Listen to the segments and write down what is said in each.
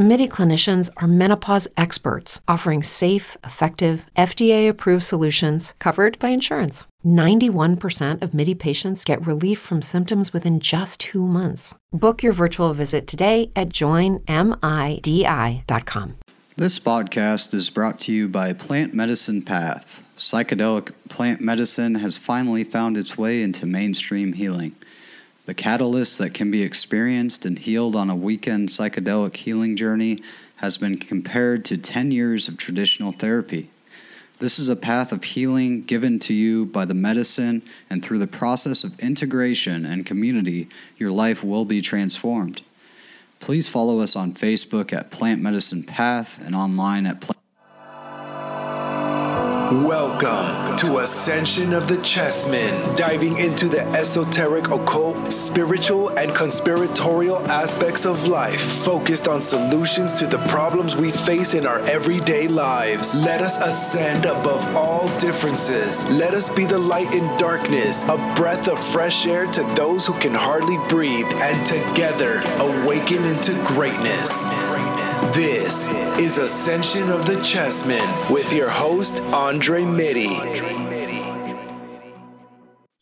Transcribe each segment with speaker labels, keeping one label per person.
Speaker 1: MIDI clinicians are menopause experts offering safe, effective, FDA approved solutions covered by insurance. 91% of MIDI patients get relief from symptoms within just two months. Book your virtual visit today at joinmidi.com.
Speaker 2: This podcast is brought to you by Plant Medicine Path. Psychedelic plant medicine has finally found its way into mainstream healing. The catalyst that can be experienced and healed on a weekend psychedelic healing journey has been compared to 10 years of traditional therapy. This is a path of healing given to you by the medicine, and through the process of integration and community, your life will be transformed. Please follow us on Facebook at Plant Medicine Path and online at Plant.
Speaker 3: Welcome to Ascension of the Chessmen, diving into the esoteric, occult, spiritual, and conspiratorial aspects of life, focused on solutions to the problems we face in our everyday lives. Let us ascend above all differences. Let us be the light in darkness, a breath of fresh air to those who can hardly breathe, and together awaken into greatness. This is Ascension of the Chessmen with your host, Andre Mitty.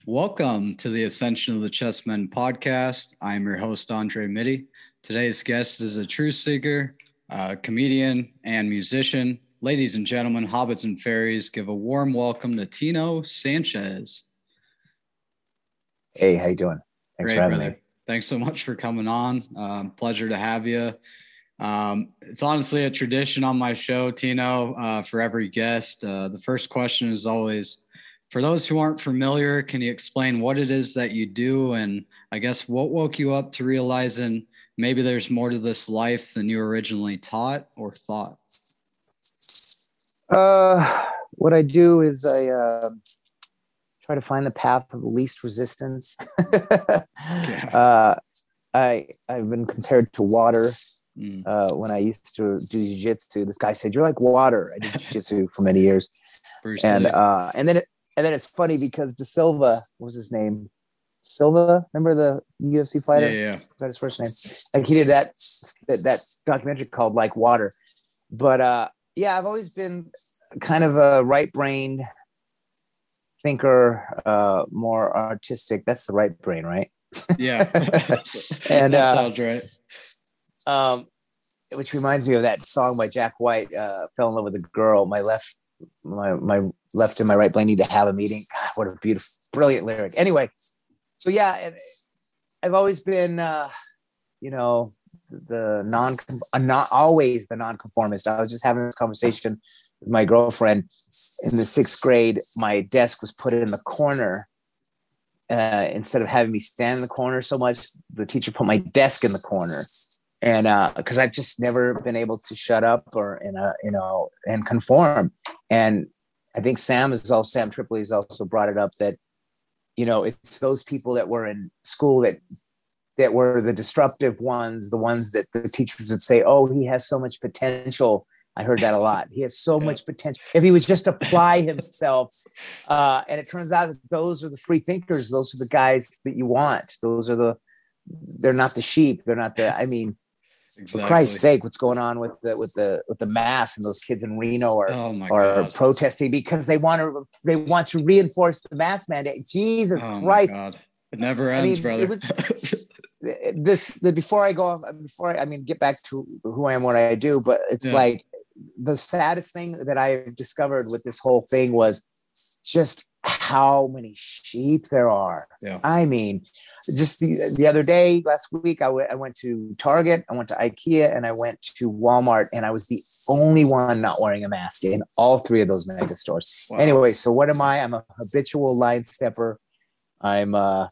Speaker 2: Welcome to the Ascension of the Chessmen podcast. I'm your host, Andre Mitty. Today's guest is a truth seeker, a comedian, and musician. Ladies and gentlemen, hobbits and fairies, give a warm welcome to Tino Sanchez.
Speaker 4: Hey, how you doing? Thanks
Speaker 2: Great,
Speaker 4: for having
Speaker 2: brother.
Speaker 4: me.
Speaker 2: Thanks so much for coming on. Um, pleasure to have you. Um, it's honestly a tradition on my show, Tino, uh, for every guest. Uh, the first question is always for those who aren't familiar, can you explain what it is that you do? And I guess what woke you up to realizing maybe there's more to this life than you originally taught or thought?
Speaker 4: Uh, what I do is I uh, try to find the path of least resistance. uh, I I've been compared to water.
Speaker 2: Mm,
Speaker 4: Uh, when I used to do jiu-jitsu, this guy said, "You're like water." I did jiu-jitsu for many years,
Speaker 2: Bruce
Speaker 4: and uh, and then it, and then it's funny because De Silva, what was his name? Silva, remember the UFC fighter?
Speaker 2: yeah, yeah.
Speaker 4: Is that his first name? Like he did that that, that documentary called Like Water. But uh yeah, I've always been kind of a right-brained thinker, uh more artistic. That's the right brain, right?
Speaker 2: Yeah.
Speaker 4: And,
Speaker 2: that
Speaker 4: uh,
Speaker 2: sounds right.
Speaker 4: Um which reminds me of that song by Jack White, uh, Fell in Love with a Girl. My left my my left and my right brain need to have a meeting. God, what a beautiful, brilliant lyric. Anyway, so yeah, and I've always been, uh, you know, the non, not always the nonconformist. I was just having this conversation with my girlfriend in the sixth grade. My desk was put in the corner. Uh, instead of having me stand in the corner so much, the teacher put my desk in the corner, and because I've just never been able to shut up or in a you know and conform. And I think Sam is also Sam Tripoli has also brought it up that you know it's those people that were in school that that were the disruptive ones, the ones that the teachers would say, "Oh, he has so much potential." I heard that a lot. He has so much potential. If he would just apply himself, uh, and it turns out that those are the free thinkers. Those are the guys that you want. Those are the. They're not the sheep. They're not the. I mean, for Christ's sake, what's going on with the with the with the mass and those kids in Reno are
Speaker 2: Oh
Speaker 4: are
Speaker 2: God.
Speaker 4: protesting because they want to they want to reinforce the mask mandate. Jesus
Speaker 2: Oh
Speaker 4: Christ!
Speaker 2: It never
Speaker 4: I
Speaker 2: ends,
Speaker 4: mean,
Speaker 2: brother.
Speaker 4: it was- This the before I go before I, I mean get back to who I am, what I do, but it's
Speaker 2: Yeah.
Speaker 4: like the saddest thing that I have discovered with this whole thing was just how many sheep there are.
Speaker 2: Yeah.
Speaker 4: I mean, just the, the other day, last week, I went- I went to Target, I went to IKEA, and I went to Walmart, and I was the only one not wearing a mask in all three of those mega stores.
Speaker 2: Wow.
Speaker 4: Anyway, so what am I? I'm a habitual line stepper. I'm a,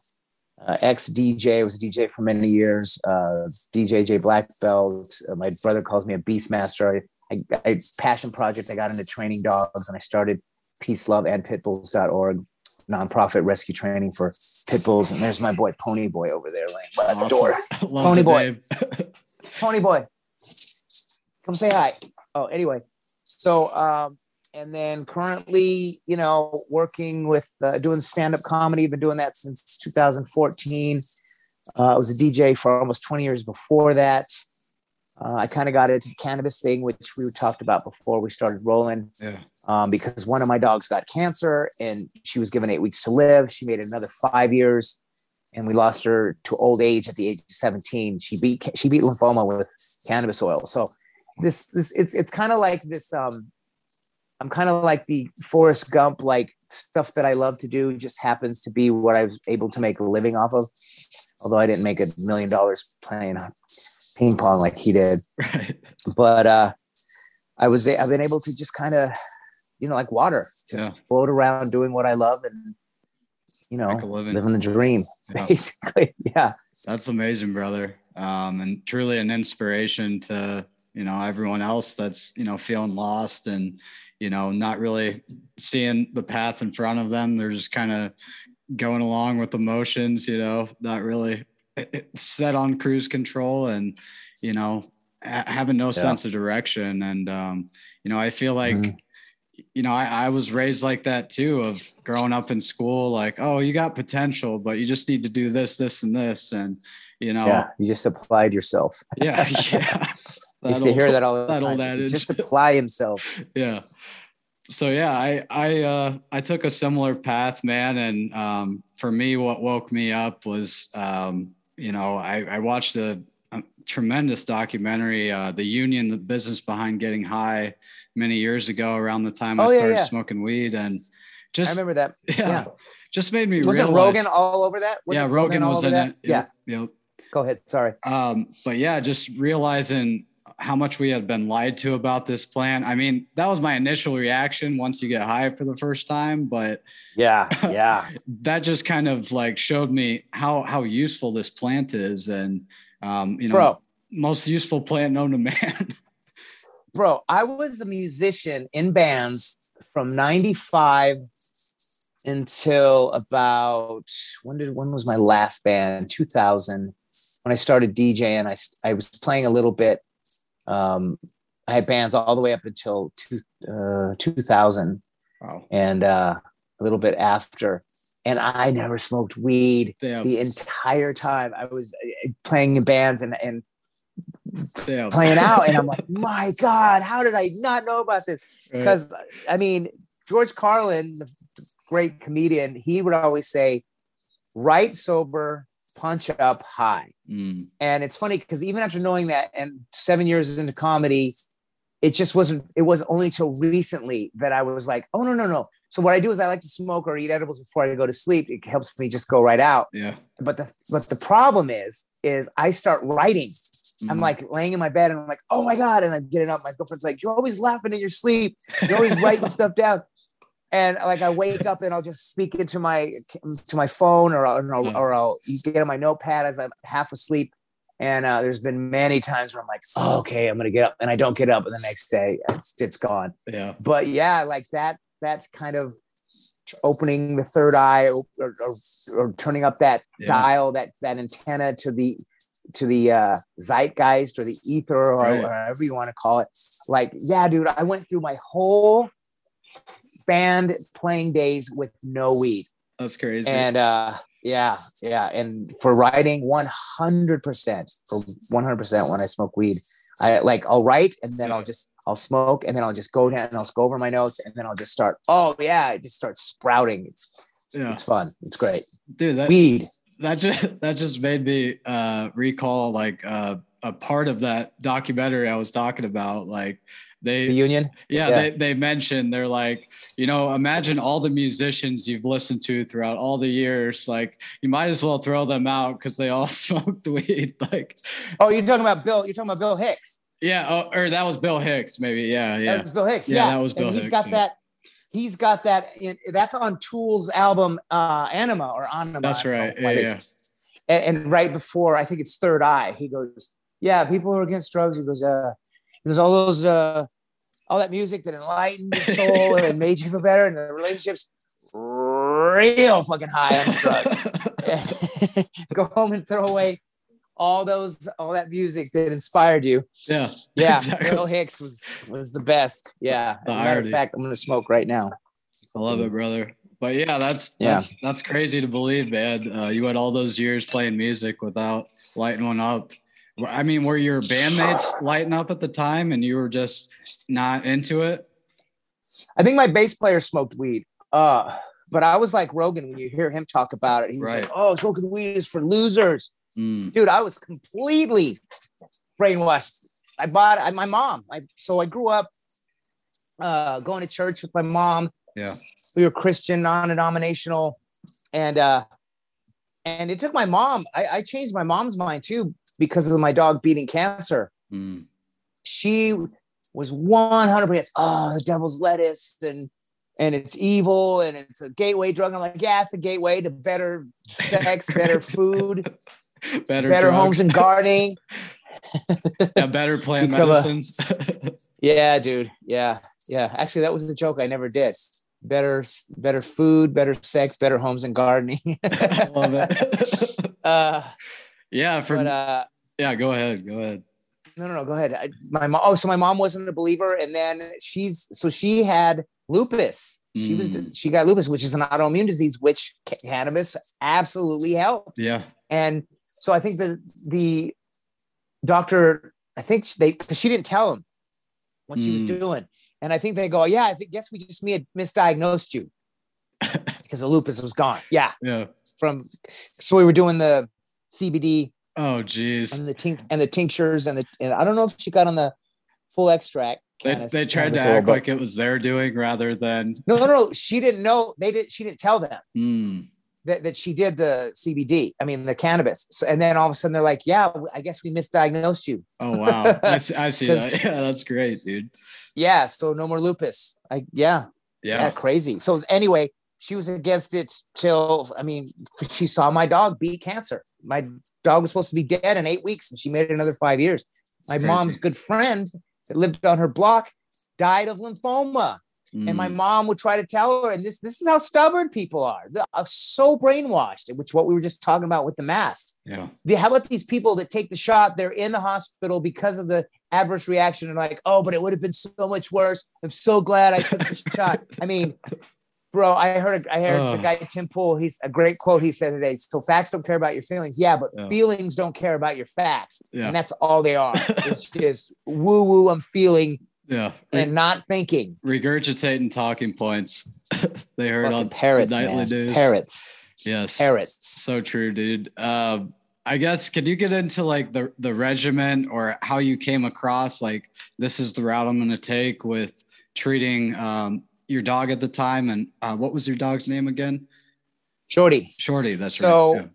Speaker 4: uh, ex DJ. I was a DJ for many years. Uh, DJ J Black Belt. Uh, my brother calls me a beastmaster. I, I, I passion project. I got into training dogs, and I started Peace, Love, and Pitbulls.org nonprofit rescue training for pit bulls. And there's my boy Pony Boy over there laying by the door.
Speaker 2: The
Speaker 4: boy. Pony Boy, come say hi. Oh, anyway, so um, and then currently, you know, working with uh, doing stand up comedy. Been doing that since 2014. Uh, I was a DJ for almost 20 years before that. Uh, I kind of got into the cannabis thing, which we talked about before we started rolling.
Speaker 2: Yeah.
Speaker 4: Um, because one of my dogs got cancer and she was given eight weeks to live. She made another five years, and we lost her to old age at the age of 17. She beat she beat lymphoma with cannabis oil. So this this it's it's kind of like this. Um, I'm kind of like the Forrest Gump, like stuff that I love to do just happens to be what I was able to make a living off of. Although I didn't make a million dollars playing ping pong like he did.
Speaker 2: Right.
Speaker 4: But uh, I was I've been able to just kind of, you know, like water, just
Speaker 2: Yeah.
Speaker 4: float around doing what I love and you know,
Speaker 2: Make a living.
Speaker 4: living the dream,
Speaker 2: Yeah.
Speaker 4: basically. Yeah.
Speaker 2: That's amazing, brother. Um, and truly an inspiration to, you know, everyone else that's, you know, feeling lost and, you know, not really seeing the path in front of them. They're just kind of going along with emotions, you know, not really set on cruise control and, you know, ha- having no sense of direction. And, um, you know, I feel like,
Speaker 4: Mhm.
Speaker 2: you know, I, I was raised like that too, of growing up in school, like, oh, you got potential, but you just need to do this, this, and this. And, you know,
Speaker 4: Yeah. You just applied yourself.
Speaker 2: yeah, yeah.
Speaker 4: I used to hear that all the
Speaker 2: that
Speaker 4: time.
Speaker 2: old.
Speaker 4: Just apply himself.
Speaker 2: yeah. So yeah, I I uh, I took a similar path, man, and um, for me, what woke me up was, um, you know, I, I watched a, a tremendous documentary, uh, "The Union: The Business Behind Getting High," many years ago, around the time
Speaker 4: Oh,
Speaker 2: I
Speaker 4: yeah,
Speaker 2: started
Speaker 4: yeah.
Speaker 2: smoking weed, and just
Speaker 4: I remember that.
Speaker 2: yeah,
Speaker 4: yeah.
Speaker 2: just made me
Speaker 4: Wasn't
Speaker 2: realize.
Speaker 4: Rogan all over that?
Speaker 2: yeah,
Speaker 4: Wasn't
Speaker 2: Rogan
Speaker 4: all
Speaker 2: was in
Speaker 4: that?
Speaker 2: it.
Speaker 4: Yeah.
Speaker 2: Yep.
Speaker 4: Go ahead. Sorry.
Speaker 2: Um, but yeah, just realizing how much we had been lied to about this plan. I mean, that was my initial reaction once you get high for the first time, but
Speaker 4: Yeah. Yeah.
Speaker 2: that just kind of like showed me how how useful this plant is, and um, you know,
Speaker 4: Bro.
Speaker 2: most useful plant known to man.
Speaker 4: bro i was a musician in bands from 95 until about when did when was my last band 2000 when i started djing I, I was playing a little bit um i had bands all the way up until two, uh, 2000
Speaker 2: wow.
Speaker 4: and uh a little bit after and i never smoked weed
Speaker 2: Damn.
Speaker 4: the entire time i was uh, playing in bands and and
Speaker 2: Damn.
Speaker 4: playing out and i'm like my god how did i not know about this
Speaker 2: Right.
Speaker 4: because i mean george carlin the great comedian he would always say right sober punch up high
Speaker 2: Mm,
Speaker 4: and it's funny because even after knowing that and seven years into comedy it just wasn't it was only till recently that i was like oh no no no so what i do is i like to smoke or eat edibles before i go to sleep it helps me just go right out
Speaker 2: yeah.
Speaker 4: but the but the problem is is i start writing I'm
Speaker 2: Mm,
Speaker 4: like laying in my bed and I'm like, oh my God. And I'm getting up. My girlfriend's like, you're always laughing in your sleep. You're always writing stuff down. And like I wake up and I'll just speak into my to my phone or I'll, or I'll, or I'll get on my notepad as I'm half asleep. And uh, there's been many times where I'm like, oh, okay, I'm gonna get up, and I don't get up, and the next day it's it's gone.
Speaker 2: yeah.
Speaker 4: But yeah, like that that kind of opening the third eye or, or, or turning up that
Speaker 2: Yeah.
Speaker 4: dial that that antenna to the to the uh zeitgeist or the ether or
Speaker 2: Right.
Speaker 4: whatever you want to call it like yeah dude i went through my whole band playing days with no weed.
Speaker 2: That's crazy.
Speaker 4: and uh yeah yeah. And for writing 100% for 100% when i smoke weed i like i'll write and then i'll just i'll smoke and then i'll just go down and i'll go over my notes and then i'll just start oh yeah it just starts sprouting. It's
Speaker 2: yeah,
Speaker 4: it's fun. It's great.
Speaker 2: Dude, that
Speaker 4: weed.
Speaker 2: that just that just made me uh recall like uh a part of that documentary I was talking about. Like they
Speaker 4: the union
Speaker 2: yeah,
Speaker 4: Yeah.
Speaker 2: They, they mentioned they're like, you know, imagine all the musicians you've listened to throughout all the years. Like you might as well throw them out because they all smoked weed. Like
Speaker 4: oh you're talking about bill you're talking about bill hicks
Speaker 2: yeah, oh, or that was Bill Hicks, maybe. Yeah, yeah That
Speaker 4: was Bill Hicks.
Speaker 2: Yeah,
Speaker 4: Yeah,
Speaker 2: that was Bill
Speaker 4: and he's
Speaker 2: Hicks,
Speaker 4: got
Speaker 2: yeah.
Speaker 4: that. He's got that. In, that's on Tool's album uh, Anima or Anima.
Speaker 2: That's right.
Speaker 4: what
Speaker 2: Yeah,
Speaker 4: And, and right before, I think it's Third Eye. He goes, "Yeah, people who are against drugs." He goes, "Uh, he goes all those uh, all that music that enlightened your soul and made you feel better, and the relationships real fucking high on drugs. Go home and throw away all those all that music that inspired you.
Speaker 2: Yeah.
Speaker 4: Yeah,
Speaker 2: Exactly.
Speaker 4: Bill Hicks was was the best. Yeah. As a matter of fact, I'm gonna smoke right now.
Speaker 2: I love it, brother. But yeah, that's
Speaker 4: Yeah.
Speaker 2: that's that's crazy to believe, man. Uh, you had all those years playing music without lighting one up. I mean, were your bandmates lighting up at the time, and you were just not into it?
Speaker 4: I think my bass player smoked weed. Uh, but I was like Rogan when you hear him talk about it. He was
Speaker 2: Right.
Speaker 4: like, "Oh, smoking weed is for losers."
Speaker 2: Mm,
Speaker 4: dude i was completely brainwashed i bought I, my mom I, so i grew up uh going to church with my mom
Speaker 2: yeah.
Speaker 4: we were christian non-denominational and uh and it took my mom I, I changed my mom's mind too because of my dog beating cancer
Speaker 2: Mm,
Speaker 4: she was 100% oh the devil's lettuce and and it's evil and it's a gateway drug i'm like yeah it's a gateway to better sex better food
Speaker 2: better
Speaker 4: better homes and gardening
Speaker 2: yeah, better plant
Speaker 4: Become a-
Speaker 2: medicines.
Speaker 4: Yeah, dude. Yeah, yeah. Actually, that was a joke I never did. Better, better food, better sex, better homes and gardening.
Speaker 2: I love it.
Speaker 4: uh,
Speaker 2: yeah, from
Speaker 4: but uh,
Speaker 2: yeah, go ahead, go ahead.
Speaker 4: no, no, no. Go ahead. I, my mom. Oh, so my mom wasn't a believer, and then she's so she had lupus. She was
Speaker 2: Mm.
Speaker 4: she got lupus, which is an autoimmune disease, which cannabis absolutely helps.
Speaker 2: Yeah,
Speaker 4: And so I think the the doctor, I think they because she didn't tell him what she was
Speaker 2: Mm.
Speaker 4: doing, and I think they go, yeah, I think guess we just mi- misdiagnosed you because the lupus was gone. Yeah,
Speaker 2: yeah.
Speaker 4: from so we were doing the CBD
Speaker 2: Oh, geez.
Speaker 4: and the tink and the tinctures and the and I don't know if she got on the full extract.
Speaker 2: They, they tried to act like it was their doing rather than.
Speaker 4: no, no, no. She didn't know. They didn't. She didn't tell them.
Speaker 2: Mm,
Speaker 4: that, that she did the CBD, I mean the cannabis. So, and then all of a sudden they're like, yeah, I guess we misdiagnosed you.
Speaker 2: oh wow, I see, I see that. Yeah, that's great, dude.
Speaker 4: Yeah, so no more lupus. I yeah, yeah,
Speaker 2: Yeah,
Speaker 4: crazy. So anyway, she was against it till I mean, she saw my dog beat cancer. My dog was supposed to be dead in eight weeks, and she made it another five years. My mom's good friend that lived on her block died of lymphoma. and my
Speaker 2: Mm,
Speaker 4: mom would try to tell her and this this is how stubborn people are. They're so brainwashed which what we were just talking about with the mask
Speaker 2: yeah,
Speaker 4: the, how about these people that take the shot they're in the hospital because of the adverse reaction and like oh but it would have been so much worse. I'm so glad i took the shot. I mean bro i heard i heard
Speaker 2: Ugh.
Speaker 4: the guy tim pool he's a great quote he said today so facts don't care about your feelings yeah but
Speaker 2: Yeah.
Speaker 4: feelings don't care about your facts
Speaker 2: Yeah.
Speaker 4: and that's all they are it's just woo woo i'm feeling
Speaker 2: yeah.
Speaker 4: And not thinking
Speaker 2: regurgitating talking points they heard on
Speaker 4: Fucking parrots,
Speaker 2: the nightly
Speaker 4: man.
Speaker 2: news.
Speaker 4: Parrots,
Speaker 2: Yes,
Speaker 4: parrots.
Speaker 2: so true, dude. Um, I guess could you get into like the the regimen or how you came across like this is the route I'm going to take with treating um, your dog at the time and uh, what was your dog's name again?
Speaker 4: Shorty.
Speaker 2: Shorty. That's
Speaker 4: So-
Speaker 2: right.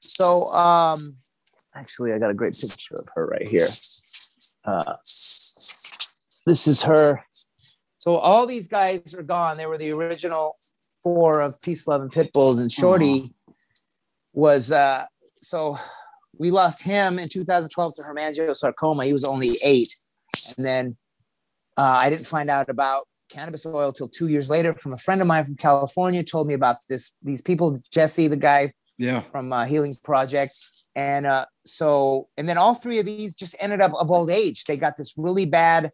Speaker 4: So, um, actually, I got a great picture of her right here. Uh, this is her. So all these guys are gone. They were the original four of Peace, Love, and Pitbulls, and Shorty was. Uh, so we lost him in 2012 to hemangiosarcoma. He was only eight, and then uh, I didn't find out about cannabis oil till two years later from a friend of mine from California. Told me about this. These people, Jesse, the guy
Speaker 2: Yeah.
Speaker 4: from uh, Healing Project. And uh, so, and then all three of these just ended up of old age. They got this really bad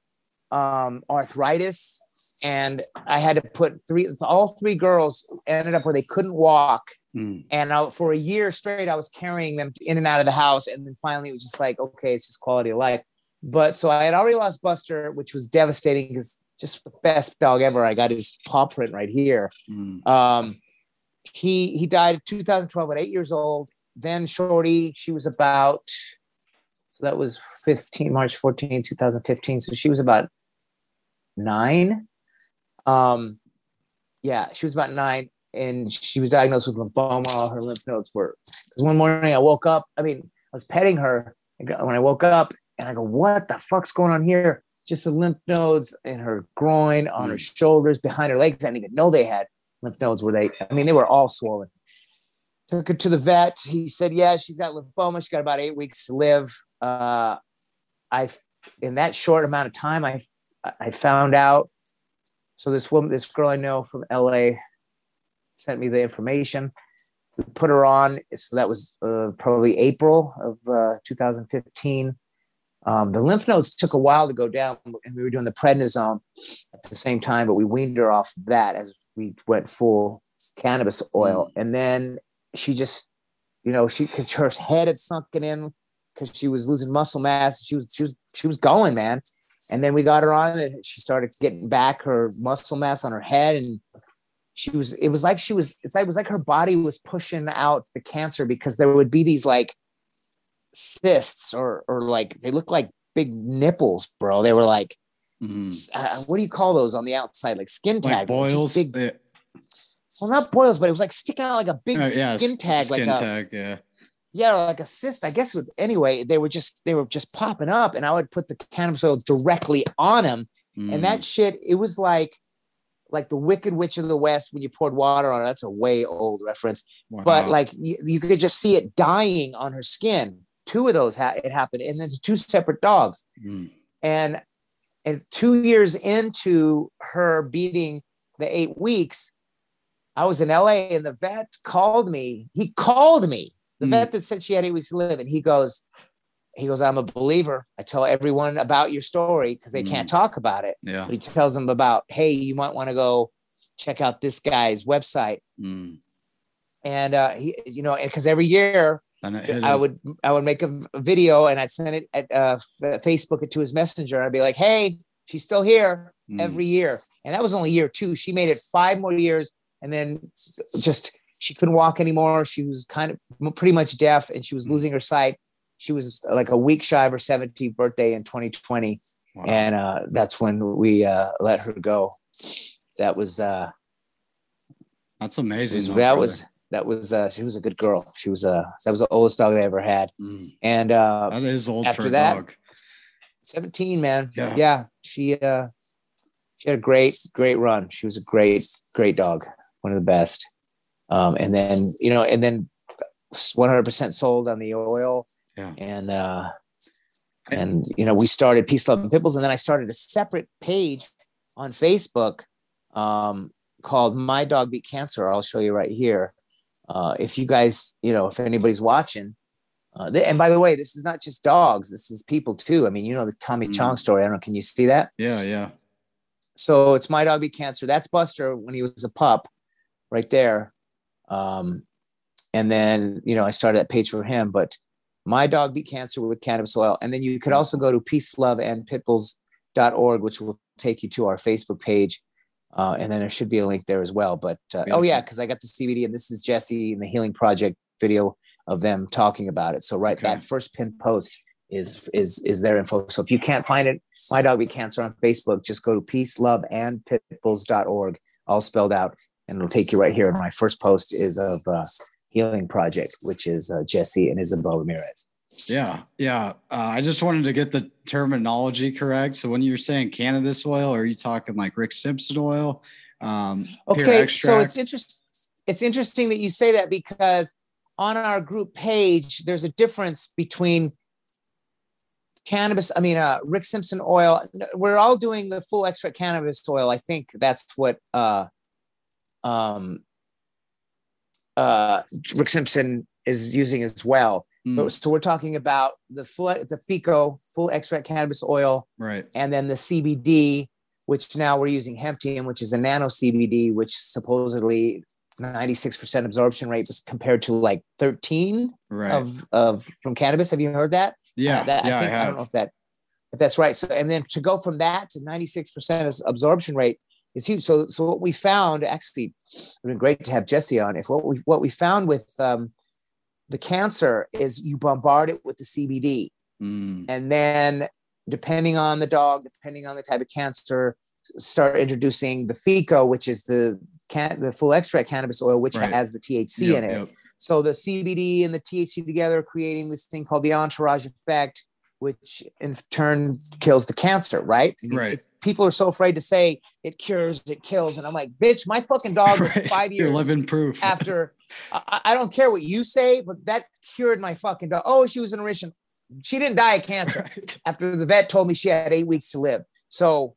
Speaker 4: um, arthritis. And I had to put three, all three girls ended up where they couldn't walk.
Speaker 2: Mm.
Speaker 4: And I, for a year straight, I was carrying them in and out of the house. And then finally, it was just like, okay, it's just quality of life. But so I had already lost Buster, which was devastating because just the best dog ever. I got his paw print right here.
Speaker 2: Mm.
Speaker 4: Um, he he died in 2012 at eight years old. Then Shorty, she was about so that was 15 March 14, 2015. So she was about nine. Um, yeah, she was about nine, and she was diagnosed with lymphoma. Her lymph nodes were. One morning I woke up. I mean, I was petting her when I woke up, and I go, "What the fuck's going on here?" Just the lymph nodes in her groin, on her shoulders, behind her legs. I didn't even know they had lymph nodes where they? I mean they were all swollen. Took her to the vet. He said yeah she's got lymphoma. She's got about eight weeks to live. Uh i in that short amount of time i i found out. So this woman this girl i know from la sent me the information we put her on. So that was uh, probably April of uh, 2015. Um, the lymph nodes took a while to go down, and we were doing the prednisone at the same time, but we weaned her off that as we went full cannabis oil. Mm. And then she just, you know, she could her head had sunken in because she was losing muscle mass. She was she was she was going, man. And then we got her on, and she started getting back her muscle mass on her head, and she was. It was like she was. It's like it was like her body was pushing out the cancer because there would be these like cysts or or like they look like big nipples, bro. They were like, mm-hmm. uh, what do you call those on the outside? Like skin tags,
Speaker 2: like boils.
Speaker 4: Big,
Speaker 2: yeah.
Speaker 4: Well, not boils, but it was like sticking out like a big uh, yeah, skin tag,
Speaker 2: skin
Speaker 4: like
Speaker 2: a, tag, yeah.
Speaker 4: Yeah, like a cyst. I guess. With, anyway, they were just they were just popping up, and I would put the cannabis oil directly on them, mm. and that mm. shit. It was like like the Wicked Witch of the West when you poured water on her. That's a way old reference, wow. but like you, you could just see it dying on her skin two of those ha- it happened and then two separate dogs mm. and and two years into her beating the eight weeks i was in la and the vet called me he called me the mm. vet that said she had eight weeks to live and he goes he goes i'm a believer i tell everyone about your story because they mm. can't talk about it
Speaker 2: yeah
Speaker 4: but he tells them about hey you might want to go check out this guy's website mm. and uh he you know because every year I would I would make a video and I'd send it at uh, Facebook it to his messenger. I'd be like, "Hey, she's still here mm. every year," and that was only year two. She made it five more years, and then just she couldn't walk anymore. She was kind of pretty much deaf, and she was hmm. losing her sight. She was like a week shy of her 17th birthday in 2020, wow. and uh, that's when we uh, let her go. That was uh,
Speaker 2: that's amazing.
Speaker 4: Was, that was that was uh, she was a good girl. She was uh that was the oldest dog I ever had. Mm. And uh
Speaker 2: that is old
Speaker 4: after that, dog. 17, man. Yeah. yeah. She uh she had a great, great run. She was a great, great dog, one of the best. Um, and then, you know, and then 100% sold on the oil.
Speaker 2: Yeah.
Speaker 4: And uh and you know, we started Peace, Love, and Pitbulls, and then I started a separate page on Facebook um called My Dog Beat Cancer. I'll show you right here uh, if you guys, you know, if anybody's watching, uh, and by the way, this is not just dogs. This is people too. I mean, you know the Tommy mm. Chong story. I don't know. Can you see that?
Speaker 2: Yeah, yeah.
Speaker 4: So it's my dog beat cancer. That's Buster when he was a pup, right there. Um, and then you know I started that page for him. But my dog beat cancer with cannabis oil. And then you could also go to peace, love, and pitbulls.org, which will take you to our Facebook page. Uh, and then there should be a link there as well. But uh, oh yeah, because I got the CBD, and this is Jesse and the Healing Project video of them talking about it. So right, okay. that first pin post is is is their info. So if you can't find it, my dog beat cancer on Facebook, just go to peace, love, and pitbulls.org, all spelled out, and it'll take you right here. And my first post is of uh, Healing Project, which is uh, Jesse and Isabel Ramirez.
Speaker 2: Yeah, yeah. Uh, I just wanted to get the terminology correct. So when you're saying cannabis oil, are you talking like Rick Simpson oil? Um,
Speaker 4: okay, so it's interesting. It's interesting that you say that because on our group page, there's a difference between cannabis. I mean, uh, Rick Simpson oil. We're all doing the full extract cannabis oil. I think that's what uh, um, uh, Rick Simpson is using as well. Mm. So we're talking about the full the FECO full extract cannabis oil,
Speaker 2: right?
Speaker 4: And then the CBD, which now we're using hemp-TM, which is a nano CBD, which supposedly 96% absorption rate was compared to like 13
Speaker 2: right.
Speaker 4: of of from cannabis. Have you heard that?
Speaker 2: Yeah,
Speaker 4: uh, that,
Speaker 2: yeah,
Speaker 4: I, think,
Speaker 2: I, I,
Speaker 4: don't know if that if that's right. So and then to go from that to 96% absorption rate is huge. So so what we found actually, it's been great to have Jesse on. If what we what we found with um, the cancer is you bombard it with the CBD. Mm. And then, depending on the dog, depending on the type of cancer, start introducing the FECO, which is the can- the full extract cannabis oil, which right. has the THC yep, in it. Yep. So the CBD and the THC together, creating this thing called the entourage effect, which in turn kills the cancer, right?
Speaker 2: right.
Speaker 4: people are so afraid to say it cures, it kills, and I'm like, bitch, my fucking dog right. five years
Speaker 2: You're living proof
Speaker 4: after. I, I, don't care what you say, but that cured my fucking dog. Oh, she was in remission. She didn't die of cancer right. after the vet told me she had eight weeks to live. So,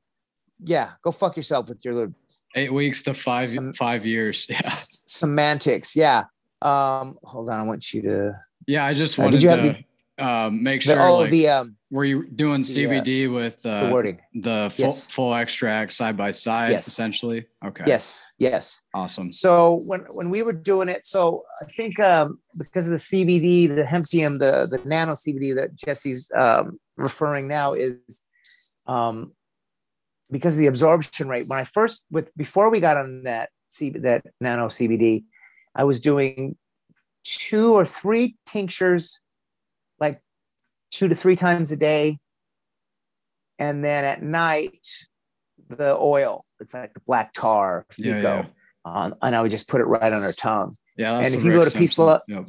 Speaker 4: yeah, go fuck yourself with your
Speaker 2: eight weeks to five some, five years. Yeah,
Speaker 4: semantics. Yeah, Um, hold on, I want you to.
Speaker 2: Yeah, I just
Speaker 4: Uh,
Speaker 2: wanted
Speaker 4: did you have
Speaker 2: to uh, make
Speaker 4: The,
Speaker 2: sure.
Speaker 4: oh,
Speaker 2: like,
Speaker 4: the um,
Speaker 2: were you doing
Speaker 4: the, uh,
Speaker 2: CBD with uh,
Speaker 4: the wording.
Speaker 2: the full,
Speaker 4: Yes.
Speaker 2: full extract side by side,
Speaker 4: Yes.
Speaker 2: essentially? Okay.
Speaker 4: Yes, yes.
Speaker 2: Awesome.
Speaker 4: So when when we were doing it, so I think um, because of the CBD, the hempium, the the nano CBD that Jesse's um, referring now is um, because of the absorption rate. When I first with before we got on that C, that nano CBD, I was doing two or three tinctures, two to three times a day, and then at night the oil. It's like the black tar,
Speaker 2: Yeah,
Speaker 4: FECO,
Speaker 2: yeah.
Speaker 4: and I would just put it right on her tongue.
Speaker 2: Yeah.
Speaker 4: And if you go to Peace.
Speaker 2: Yep.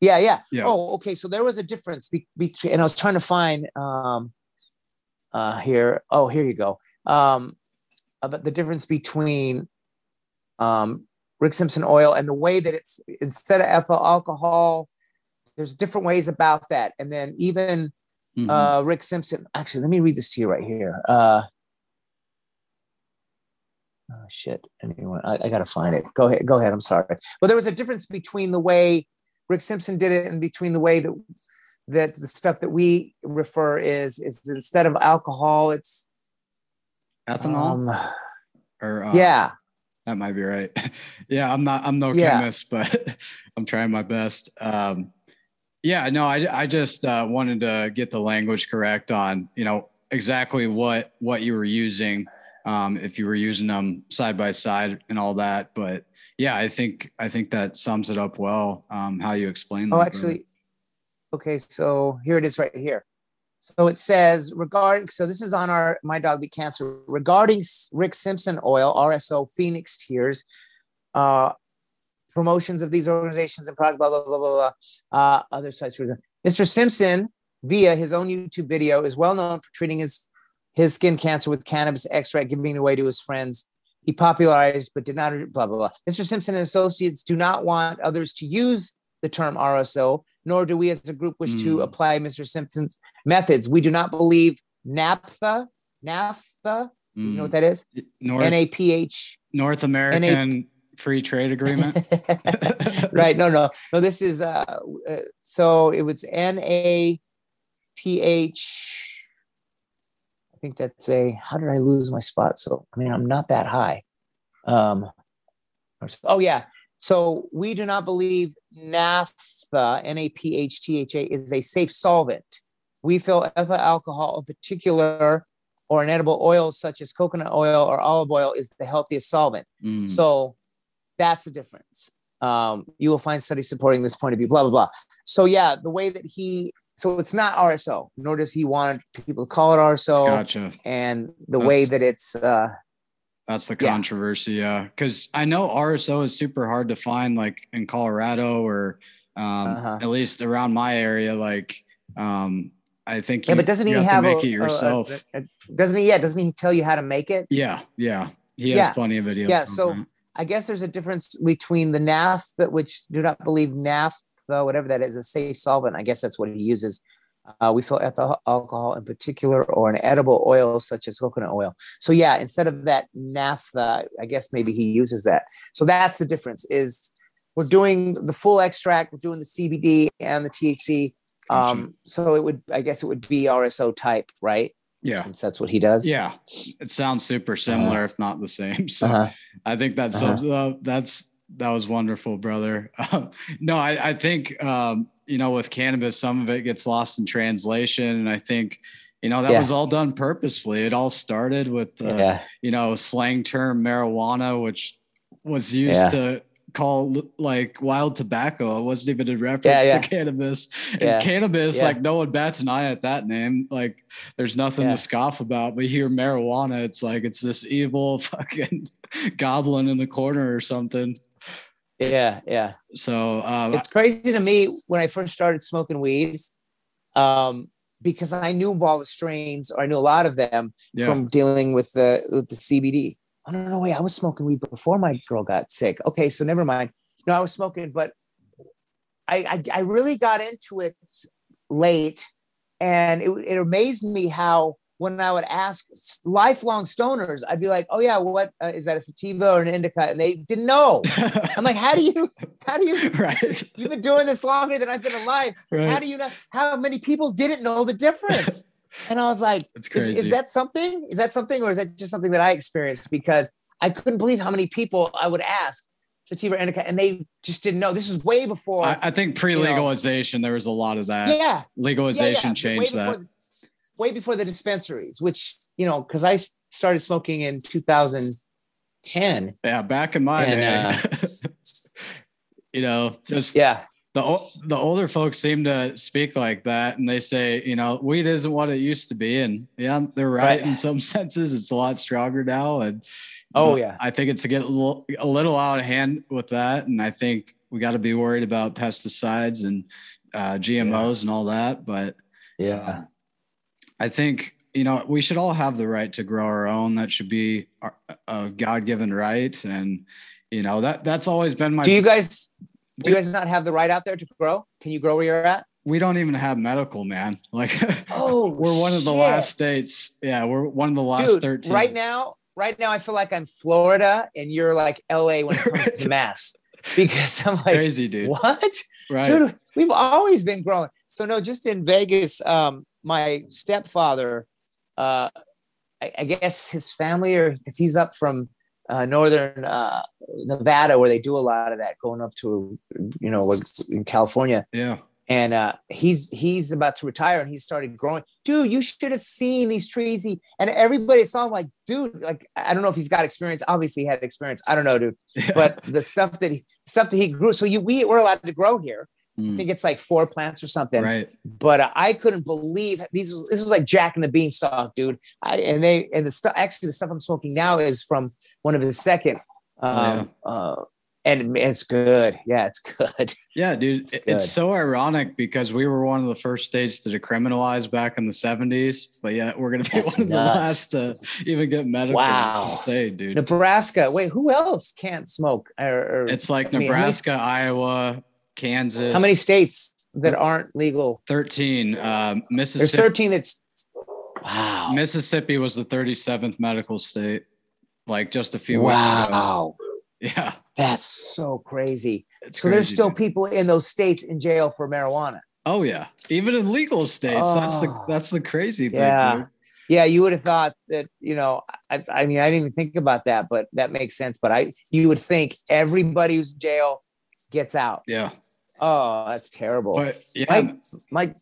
Speaker 4: Yeah, yeah.
Speaker 2: Yeah.
Speaker 4: Oh, okay. So there was a difference be- between, and I was trying to find um, uh, here. Oh, here you go. Um, about the difference between um, Rick Simpson oil and the way that it's instead of ethyl alcohol. There's different ways about that, and then even
Speaker 2: Mhm.
Speaker 4: uh, Rick Simpson. Actually, let me read this to you right here. Uh, oh shit! Anyone? I, I gotta find it. Go ahead. Go ahead. I'm sorry. But there was a difference between the way Rick Simpson did it and between the way that that the stuff that we refer is is instead of alcohol, it's
Speaker 2: Ethanol?
Speaker 4: um,
Speaker 2: or uh,
Speaker 4: yeah,
Speaker 2: that might be right. yeah, I'm not. I'm no
Speaker 4: Yeah.
Speaker 2: chemist, but I'm trying my best. Um, yeah, no, I I just uh, wanted to get the language correct on you know exactly what what you were using, um, if you were using them side by side and all that. But yeah, I think I think that sums it up well. Um, how you explain.
Speaker 4: Oh, actually, okay. So here it is right here. So it says regarding, so this is on our My Dog Beat Cancer regarding Rick Simpson Oil, RSO Phoenix Tears, uh, promotions of these organizations and product, blah, blah, blah, blah, blah. Uh, other sites. for Mr. Simpson, via his own YouTube video, is well known for treating his, his skin cancer with cannabis extract, giving it away to his friends. He popularized, but did not, blah, blah, blah. Mr. Simpson and associates do not want others to use the term RSO, nor do we as a group wish to
Speaker 2: Mm.
Speaker 4: apply Mr. Simpson's methods. We do not believe naphtha, naphtha, you know what that is?
Speaker 2: Mm, North
Speaker 4: N A P H.
Speaker 2: North American Free Trade Agreement.
Speaker 4: right. No, no, no. This is uh, uh so it was N A P H. I think that's a. How did I lose my spot? So I mean, I'm not that high. Um. Oh yeah. So we do not believe naphtha, N A P H T H A, is a safe solvent. We feel ethyl alcohol, in particular, or an edible oil such as coconut oil or olive oil, is the healthiest solvent.
Speaker 2: Mm.
Speaker 4: So that's the difference. Um, you will find studies supporting this point of view, blah, blah, blah. So, yeah, the way that he, so it's not RSO, nor does he want people to call it RSO.
Speaker 2: Gotcha.
Speaker 4: And the way that it's, uh,
Speaker 2: That's the controversy, yeah. Because I know RSO is super hard to find, like in Colorado or um,
Speaker 4: Uh-huh.
Speaker 2: at least around my area. Like, um, I think
Speaker 4: yeah,
Speaker 2: you,
Speaker 4: but doesn't he
Speaker 2: you
Speaker 4: have,
Speaker 2: to
Speaker 4: a,
Speaker 2: make it
Speaker 4: a- a-
Speaker 2: yourself?
Speaker 4: a- doesn't he? Yeah, doesn't he tell you how to make it?
Speaker 2: yeah, yeah. He has
Speaker 4: Yeah.
Speaker 2: plenty of videos.
Speaker 4: Yeah, so-
Speaker 2: that.
Speaker 4: I guess there's a difference between the naphtha, which do not believe naphtha, whatever that is, a safe solvent. I guess that's what he uses. Uh, we feel ethyl alcohol in particular, or an edible oil such as coconut oil. So yeah, instead of that naphtha, I guess maybe he uses that. So that's the difference. Is we're doing the full extract, we're doing the CBD and the THC. Um, so it would, I guess, it would be RSO type, right?
Speaker 2: Yeah,
Speaker 4: Since that's what he does.
Speaker 2: yeah. It sounds super similar, if not the same. So
Speaker 4: Uh-huh.
Speaker 2: I think that
Speaker 4: Uh-huh.
Speaker 2: up. That's that was wonderful, brother. no, I, I think um, you know with cannabis, some of it gets lost in translation, and I think you know that
Speaker 4: Yeah.
Speaker 2: was all done purposefully. It all started with uh,
Speaker 4: yeah.
Speaker 2: you know slang term marijuana, which was used
Speaker 4: Yeah.
Speaker 2: to call like wild tobacco. It wasn't even in reference
Speaker 4: Yeah, yeah.
Speaker 2: to cannabis. And
Speaker 4: Yeah.
Speaker 2: cannabis, like no one bats an eye at that name. Like there's nothing to scoff about. But here, marijuana, it's like it's this evil fucking goblin in the corner or something.
Speaker 4: Yeah. Yeah.
Speaker 2: So um,
Speaker 4: it's crazy to me when I first started smoking weed, um, because I knew of all the strains, or I knew a lot of them from dealing with the with the CBD. Oh no, no, wait, I was smoking weed before my girl got sick. Okay, so never mind. No, I was smoking, but I I, I really got into it late, and it, it amazed me how when I would ask lifelong stoners, I'd be like, "Oh yeah, what uh, is that? A sativa or an indica?" And they didn't know. I'm like, "How do you? How do you?
Speaker 2: right.
Speaker 4: You've been doing this longer than I've been alive.
Speaker 2: Right.
Speaker 4: How do you know? How many people didn't know the difference?" And I was like, is, is that something? Is that something, or is that just something that I experienced? Because I couldn't believe how many people I would ask sativa indica, and they just didn't know. This was way before.
Speaker 2: I, I think pre-legalization there was a lot of that.
Speaker 4: yeah, yeah,
Speaker 2: Legalization changed
Speaker 4: before
Speaker 2: that.
Speaker 4: the- way before the dispensaries, which you know, because I started smoking in 2010.
Speaker 2: Yeah, back in my
Speaker 4: And,
Speaker 2: day. Uh, you know, just
Speaker 4: Yeah,
Speaker 2: the the older folks seem to speak like that, and they say, you know, weed isn't what it used to be, and yeah, they're right,
Speaker 4: Right.
Speaker 2: in some senses. It's a lot stronger now, and
Speaker 4: Oh, yeah.
Speaker 2: I think it's a get a little, a little out of hand with that, and I think we got to be worried about pesticides and uh, GMOs and all that. But
Speaker 4: yeah,
Speaker 2: um, I think you know we should all have the right to grow our own. That should be our, a God given right, and you know that that's always been my.
Speaker 4: Do you guys? Do you guys not have the right out there to grow? Can you grow where you're at?
Speaker 2: we don't even have medical, man. Like,
Speaker 4: Oh,
Speaker 2: we're one of the
Speaker 4: shit.
Speaker 2: last states. Yeah, we're one of the last
Speaker 4: Dude,
Speaker 2: thirteen.
Speaker 4: right now, right now, I feel like I'm Florida and you're like LA when it comes to mass because I'm like,
Speaker 2: crazy dude.
Speaker 4: what?
Speaker 2: Right.
Speaker 4: Dude, we've always been growing. So no, just in Vegas, um, my stepfather, uh, I, I guess his family, or because he's up from uh, northern uh, Nevada, where they do a lot of that, going up to you know like in California,
Speaker 2: Yeah.
Speaker 4: and uh, he's he's about to retire, and he started growing. Dude, you should have seen these trees. He, and everybody saw him like, dude, like I don't know if he's got experience. Obviously, he had experience. I don't know, dude
Speaker 2: yeah.
Speaker 4: but the stuff that he stuff that he grew so you we were allowed to grow here i
Speaker 2: Mm,
Speaker 4: think it's like four plants or something
Speaker 2: right.
Speaker 4: but uh, i couldn't believe these was, this was like jack and the beanstalk dude I, and they and the stuff actually the stuff i'm smoking now is from one of his second um uh and it's good yeah it's good
Speaker 2: Yeah, dude. it-
Speaker 4: good.
Speaker 2: It's so ironic because we were one of the first states to decriminalize back in the 70s, but yeah, we're going to be
Speaker 4: That's
Speaker 2: one of the last to even get medical.
Speaker 4: Wow.
Speaker 2: It's insane, dude.
Speaker 4: nebraska wait who else can't smoke or, or
Speaker 2: It's like
Speaker 4: I mean, how many-
Speaker 2: Nebraska, Iowa, Kansas.
Speaker 4: how many states that aren't legal
Speaker 2: 13. Um,
Speaker 4: there's
Speaker 2: Mississippi.
Speaker 4: 13 that's wow
Speaker 2: Mississippi was the 37th medical state, like just a few weeks ago.
Speaker 4: wow
Speaker 2: Yeah.
Speaker 4: That's so crazy.
Speaker 2: It's
Speaker 4: so there's still
Speaker 2: dude.
Speaker 4: people in those states in jail for marijuana.
Speaker 2: Oh yeah, even in legal states. That's the
Speaker 4: Oh.
Speaker 2: that's the crazy thing.
Speaker 4: Yeah.
Speaker 2: dude.
Speaker 4: Yeah, you would have thought that, you know, I, I mean, I didn't even think about that, but that makes sense. But I, you would think everybody who's in jail gets out.
Speaker 2: Yeah.
Speaker 4: Oh, that's terrible.
Speaker 2: But yeah,
Speaker 4: Mike, Mike,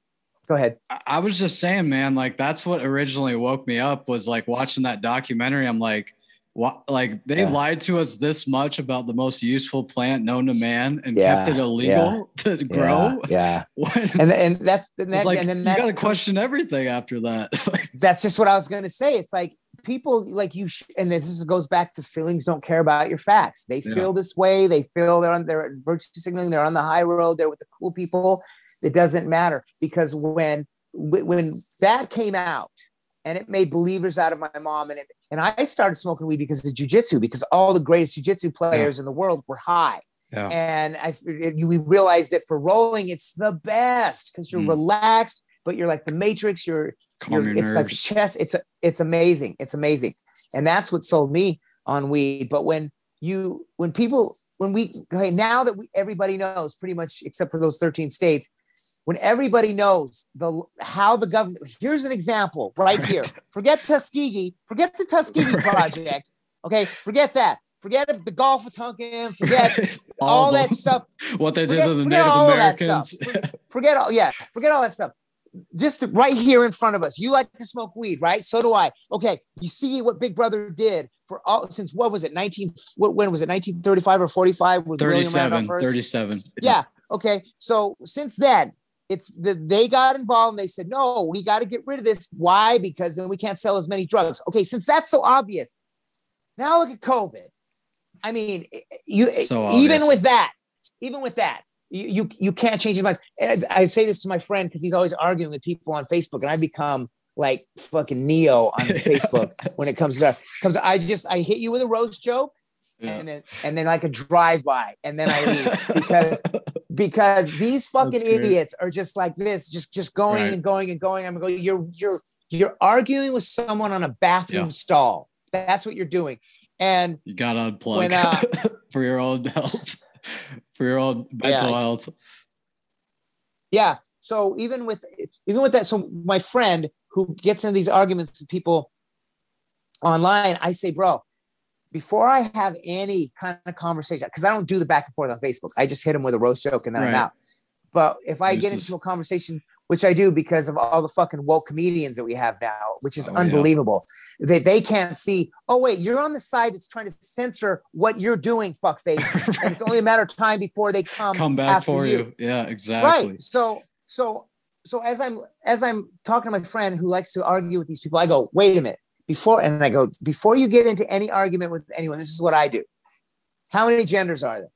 Speaker 4: go ahead.
Speaker 2: I- was just saying, man, like that's what originally woke me up was like watching that documentary. I'm like, what? Like they
Speaker 4: Yeah.
Speaker 2: lied to us this much about the most useful plant known to man and
Speaker 4: Yeah,
Speaker 2: kept it illegal to grow.
Speaker 4: Yeah. Yeah. And, and that's, and, that,
Speaker 2: like
Speaker 4: and then
Speaker 2: you got to question everything after that.
Speaker 4: That's just what I was going to say. It's like people like you, sh- and this is- goes back to feelings don't care about your facts. They
Speaker 2: Yeah.
Speaker 4: feel this way. They feel they're on they're virtue signaling. They're on the high road. They're with the cool people. It doesn't matter because when when that came out and it made believers out of my mom and it and I started smoking weed because of jujitsu because all the greatest jujitsu players in the world were high.
Speaker 2: yeah.
Speaker 4: And I it- you- we realized that for rolling, it's the best because you're
Speaker 2: Mm.
Speaker 4: relaxed, but you're like the matrix. You're
Speaker 2: Calm
Speaker 4: you're,
Speaker 2: your
Speaker 4: it's like chess. It's a, it's amazing. It's amazing, and that's what sold me on weed. But when you when people when we okay now that we, everybody knows pretty much except for those 13 states when everybody knows the how the government here's an example right,
Speaker 2: Right.
Speaker 4: here forget tuskegee forget the tuskegee
Speaker 2: Right.
Speaker 4: project okay forget that forget the gulf of tonkin forget
Speaker 2: Right.
Speaker 4: all
Speaker 2: of
Speaker 4: that stuff
Speaker 2: What they did
Speaker 4: forget-
Speaker 2: to the Native
Speaker 4: all
Speaker 2: Americans.
Speaker 4: stuff. forget all yeah forget all that stuff just right here in front of us. You like to smoke weed right? So do i. Okay you see what big brother did for all since what was it 19 what, when was it 1935 or 45 with William
Speaker 2: 37.
Speaker 4: Randolph
Speaker 2: 37.
Speaker 4: yeah okay so since then it's the, they got involved and they said no we got to get rid of this. Why? Because then we can't sell as many drugs. Okay since that's so obvious now look at covid. I mean you
Speaker 2: So
Speaker 4: even with that even with that you you, you can't change your mind and i say this to my friend because he's always arguing with people on facebook and i become like fucking neo on facebook when it comes to comes i just i hit you with a roast joke yeah. and then and then like a drive by, and then I leave because because these fucking idiots are just like this, just just going right. and going and going. I'm going. You're you're you're arguing with someone on a bathroom yeah. stall. That's what you're doing, and
Speaker 2: you got to unplug when, uh, for your own health, for your own mental yeah. health.
Speaker 4: Yeah. So even with even with that, so my friend who gets into these arguments with people online, I say, bro, before I have any kind of conversation, because I don't do the back and forth on Facebook, I just hit him with a roast joke and then right. I'm out. But if I this get into is... a conversation, which I do because of all the fucking woke comedians that we have now, which is oh, unbelievable, yeah. they, they can't see, oh, wait, you're on the side that's trying to censor what you're doing, fuckface. right. And it's only a matter of time before they come,
Speaker 2: come back for you. you. Yeah, exactly.
Speaker 4: Right. So, so, so as I'm as I'm talking to my friend who likes to argue with these people, I go, wait a minute before and I go, before you get into any argument with anyone, this is what I do. How many genders are there?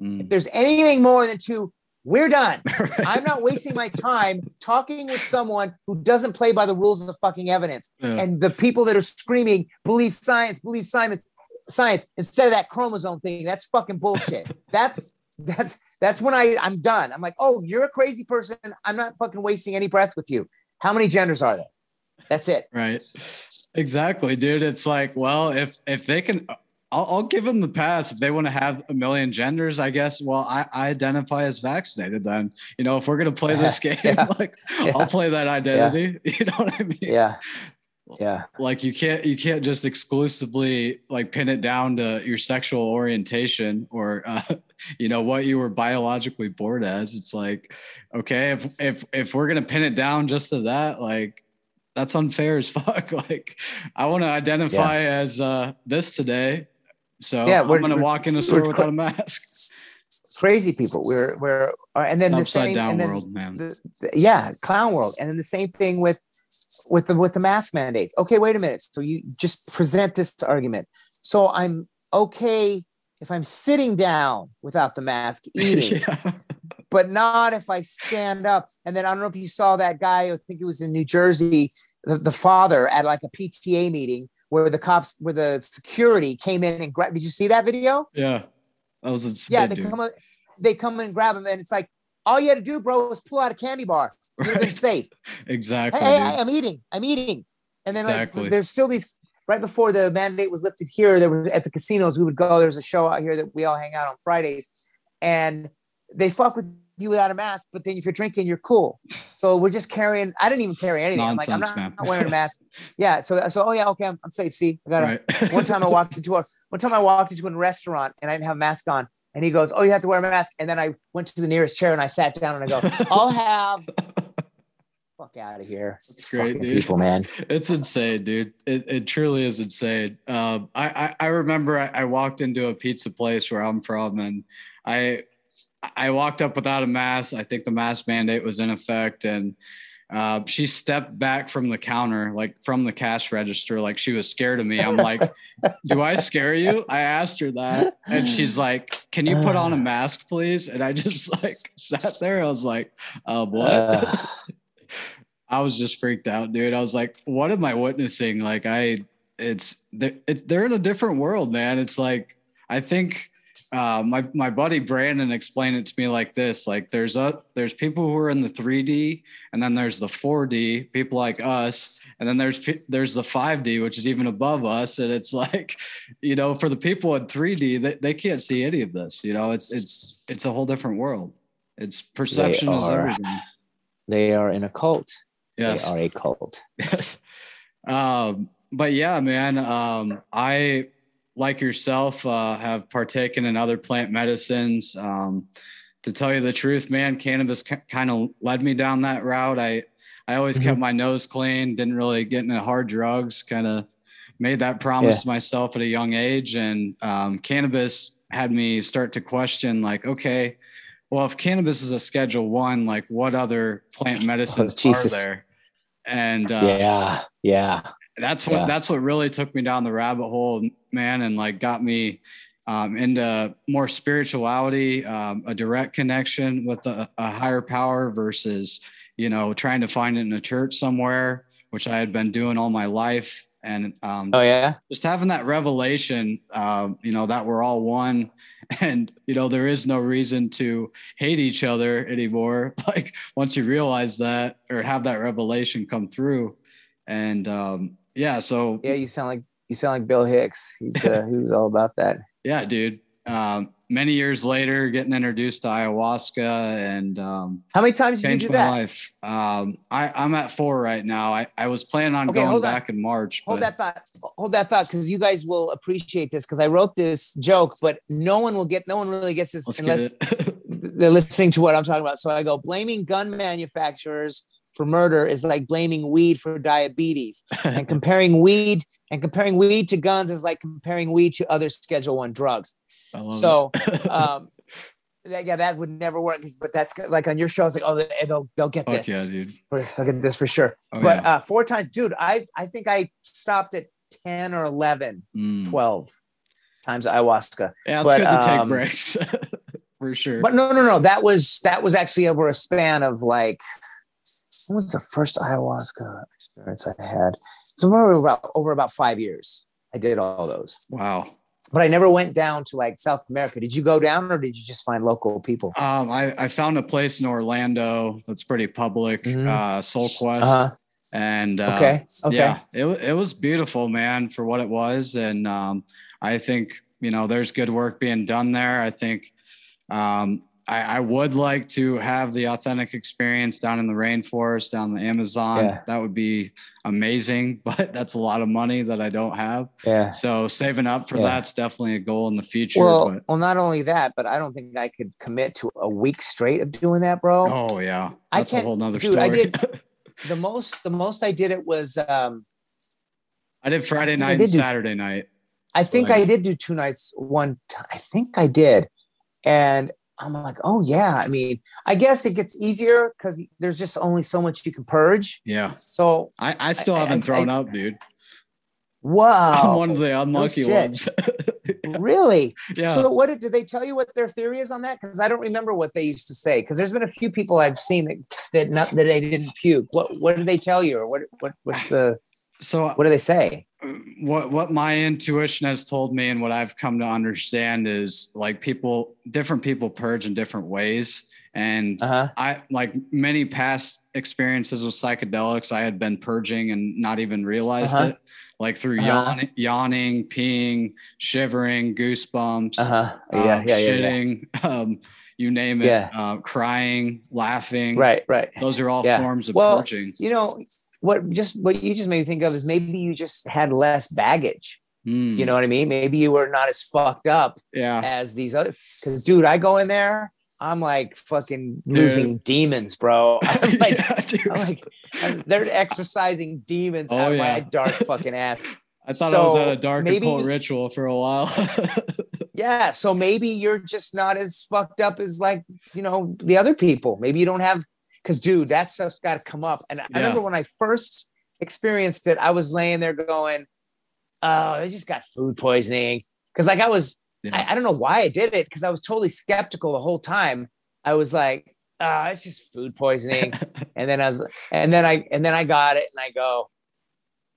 Speaker 4: Mm. If there's anything more than two, we're done. I'm not wasting my time talking with someone who doesn't play by the rules of the fucking evidence. Yeah. And the people that are screaming, believe science, believe science, science, instead of that chromosome thing, that's fucking bullshit. that's that's that's when I, I'm done. I'm like, oh, you're a crazy person. I'm not fucking wasting any breath with you. How many genders are there? That's it.
Speaker 2: Right. Exactly, dude. It's like, well, if if they can, I'll, I'll give them the pass if they want to have a million genders. I guess. Well, I, I identify as vaccinated. Then you know, if we're gonna play this game, yeah. like yeah. I'll play that identity. Yeah. You know what I mean?
Speaker 4: Yeah. Yeah.
Speaker 2: Like you can't you can't just exclusively like pin it down to your sexual orientation or uh, you know what you were biologically born as. It's like okay, if if if we're gonna pin it down just to that, like that's unfair as fuck. like I want to identify as uh, this today. So yeah, I'm going to walk in a store without a mask.
Speaker 4: Crazy people. We're, we're, uh, and then the same,
Speaker 2: down
Speaker 4: and then
Speaker 2: world, man.
Speaker 4: The, the, yeah, clown world. And then the same thing with, with the, with the mask mandates. Okay, wait a minute. So you just present this argument. So I'm okay if I'm sitting down without the mask eating. yeah but not if I stand up. And then I don't know if you saw that guy, I think it was in New Jersey, the, the father at like a PTA meeting where the cops, where the security came in and grabbed. Did you see that video?
Speaker 2: Yeah. That was
Speaker 4: yeah. They dude. come, they come and grab him, and it's like all you had to do, bro, was pull out a candy bar. You'd have been safe.
Speaker 2: exactly.
Speaker 4: Hey, hey, I'm eating. I'm eating. And then exactly. like, there's still these. Right before the mandate was lifted here, there were at the casinos. We would go. There's a show out here that we all hang out on Fridays, and they fuck with you without a mask, but then if you're drinking, you're cool. So we're just carrying. I didn't even carry anything. Nonsense, I'm like, I'm not, not, wearing a mask. Yeah. So so oh yeah, okay, I'm, I'm safe. See, I got right. one time I walked into a one time I walked into a restaurant and I didn't have a mask on, and he goes, "Oh, you have to wear a mask." And then I went to the nearest chair and I sat down and I go, "I'll have." Fuck out of here.
Speaker 2: It's great, dude.
Speaker 4: People, man.
Speaker 2: It's insane, dude. It, it truly is insane. Um, I, I, I remember I, I walked into a pizza place where I'm from, and I I walked up without a mask. I think the mask mandate was in effect, and uh, she stepped back from the counter, like from the cash register, like she was scared of me. I'm like, "Do I scare you?" I asked her that, and she's like, "Can you put on a mask, please?" And I just like sat there. I was like, "Oh, what?" Uh. I was just freaked out, dude. I was like, "What am I witnessing?" Like, I, it's they're, it's, they're in a different world, man. It's like I think uh, my my buddy Brandon explained it to me like this: like there's a there's people who are in the 3D, and then there's the 4D, people like us, and then there's there's the 5D, which is even above us, and it's like, you know, for the people in 3D, they, they can't see any of this. You know, it's it's it's a whole different world. It's perception are, is everything.
Speaker 4: They are in a cult.
Speaker 2: Yes.
Speaker 4: They are a cult.
Speaker 2: Yes. Um, but yeah, man, um, I like yourself, uh, have partaken in other plant medicines. Um, to tell you the truth, man, cannabis c- kind of led me down that route. I I always mm-hmm. kept my nose clean, didn't really get into hard drugs. Kind of made that promise yeah. to myself at a young age, and um, cannabis had me start to question, like, okay, well, if cannabis is a Schedule One, like, what other plant oh, medicines oh, are there? And uh,
Speaker 4: yeah, yeah,
Speaker 2: that's what yeah. that's what really took me down the rabbit hole man and like got me um, into more spirituality um, a direct connection with a, a, higher power versus you know trying to find it in a church somewhere which i had been doing all my life and um,
Speaker 4: Oh yeah.
Speaker 2: just having that revelation, uh, you know, that we're all one, and you know, there is no reason to hate each other anymore. Like once you realize that, or have that revelation come through, and um, yeah, so
Speaker 4: Yeah, you sound like you sound like Bill Hicks. He's uh, he was all about that.
Speaker 2: yeah, dude. Um, many years later, getting introduced to ayahuasca and um,
Speaker 4: How many times did you do
Speaker 2: my
Speaker 4: that?
Speaker 2: life. Um, I, I'm at four right now. I, I was planning on
Speaker 4: Okay,
Speaker 2: going
Speaker 4: hold on.
Speaker 2: back in March.
Speaker 4: Hold
Speaker 2: but-
Speaker 4: that thought. Hold that thought, because you guys will appreciate this. Because I wrote this joke, but no one will get. No one really gets this
Speaker 2: Let's
Speaker 4: unless
Speaker 2: get
Speaker 4: they're listening to what I'm talking about. So I go blaming gun manufacturers for murder is like blaming weed for diabetes, and comparing weed and comparing weed to guns is like comparing weed to other Schedule One drugs. So, um, that, yeah, that would never work. But that's like on your show. It's like, oh, they- they'll they'll get
Speaker 2: Fuck
Speaker 4: this.
Speaker 2: yeah, dude.
Speaker 4: For, they'll get this for sure.
Speaker 2: Oh,
Speaker 4: but
Speaker 2: yeah.
Speaker 4: uh, four times, dude. I I think I stopped at ten or 11,
Speaker 2: Mm.
Speaker 4: 12 times ayahuasca.
Speaker 2: Yeah, it's
Speaker 4: but,
Speaker 2: good to take
Speaker 4: um,
Speaker 2: breaks for sure.
Speaker 4: But no, no, no. That was that was actually over a span of like what was the first ayahuasca experience I had? So over about over about five years. I did all those.
Speaker 2: wow.
Speaker 4: But I never went down to like South America. Did you go down or did you just find local people?
Speaker 2: Um, I, I found a place in Orlando that's pretty public,
Speaker 4: Mhm.
Speaker 2: uh, Soul Quest,
Speaker 4: Uh-huh.
Speaker 2: and uh,
Speaker 4: Okay. Okay.
Speaker 2: yeah, it it was beautiful, man, for what it was, and um, I think you know there's good work being done there. I think um, I, I would like to have the authentic experience down in the rainforest, down the Amazon.
Speaker 4: Yeah.
Speaker 2: That would be amazing, but that's a lot of money that I don't have.
Speaker 4: Yeah.
Speaker 2: So saving up for
Speaker 4: Yeah.
Speaker 2: that's definitely a goal in the future.
Speaker 4: Well,
Speaker 2: but,
Speaker 4: well, not only that, but I don't think I could commit to a week straight of doing that, bro.
Speaker 2: oh yeah,
Speaker 4: I
Speaker 2: that's a
Speaker 4: can't-
Speaker 2: whole nother
Speaker 4: dude, I did- The most, the most I did it was um
Speaker 2: I did Friday
Speaker 4: I
Speaker 2: night and
Speaker 4: did do-
Speaker 2: Saturday night.
Speaker 4: I think
Speaker 2: Like-
Speaker 4: I did do two nights. One, t- I think I did, and I'm like, oh yeah. I mean, I guess it gets easier because there's just only so much you can purge.
Speaker 2: Yeah,
Speaker 4: So,
Speaker 2: I, I still
Speaker 4: I-
Speaker 2: haven't
Speaker 4: I-
Speaker 2: thrown up, dude.
Speaker 4: wow,
Speaker 2: I'm one of the unlucky ones.
Speaker 4: really?
Speaker 2: yeah.
Speaker 4: So, what did, did they tell you what their theory is on that? Because I don't remember what they used to say. Because there's been a few people I've seen that that not that they didn't puke. What what did they tell you, or what what what's the
Speaker 2: so
Speaker 4: what do they say?
Speaker 2: What what my intuition has told me and what I've come to understand is like people different people purge in different ways and
Speaker 4: Uh huh.
Speaker 2: I like many past experiences with psychedelics I had been purging and not even realized
Speaker 4: Uh-huh.
Speaker 2: it like through
Speaker 4: Uh-huh.
Speaker 2: yawning, yawning peeing shivering goosebumps
Speaker 4: Uh huh.
Speaker 2: uh,
Speaker 4: Yeah. Yeah. Yeah. yeah.
Speaker 2: shitting um you name it
Speaker 4: Yeah.
Speaker 2: uh, crying laughing
Speaker 4: Right. Right.
Speaker 2: those are all
Speaker 4: Yeah.
Speaker 2: forms of
Speaker 4: Well,
Speaker 2: purging
Speaker 4: you know what just what you just made me think of is maybe you just had less baggage.
Speaker 2: Mm,
Speaker 4: you know what i mean? Maybe you were not as fucked up
Speaker 2: yeah.
Speaker 4: as these other because dude i go in there i'm like fucking losing demons bro. I'm like
Speaker 2: Yeah,
Speaker 4: i'm like I'm- they're exercising demons
Speaker 2: Oh,
Speaker 4: out of
Speaker 2: yeah.
Speaker 4: my dark fucking ass.
Speaker 2: I thought I was at a dark
Speaker 4: maybe-
Speaker 2: occult ritual for a while.
Speaker 4: yeah so maybe you're just not as fucked up as like you know the other people. Maybe you don't have because dude that stuff's got to come up and i
Speaker 2: Yeah.
Speaker 4: remember when i first experienced it i was laying there going oh i just got food poisoning because like i was
Speaker 2: Yeah.
Speaker 4: I, I don't know why i did it because i was totally skeptical the whole time i was like oh it's just food poisoning and then i was and then i and then i got it and i go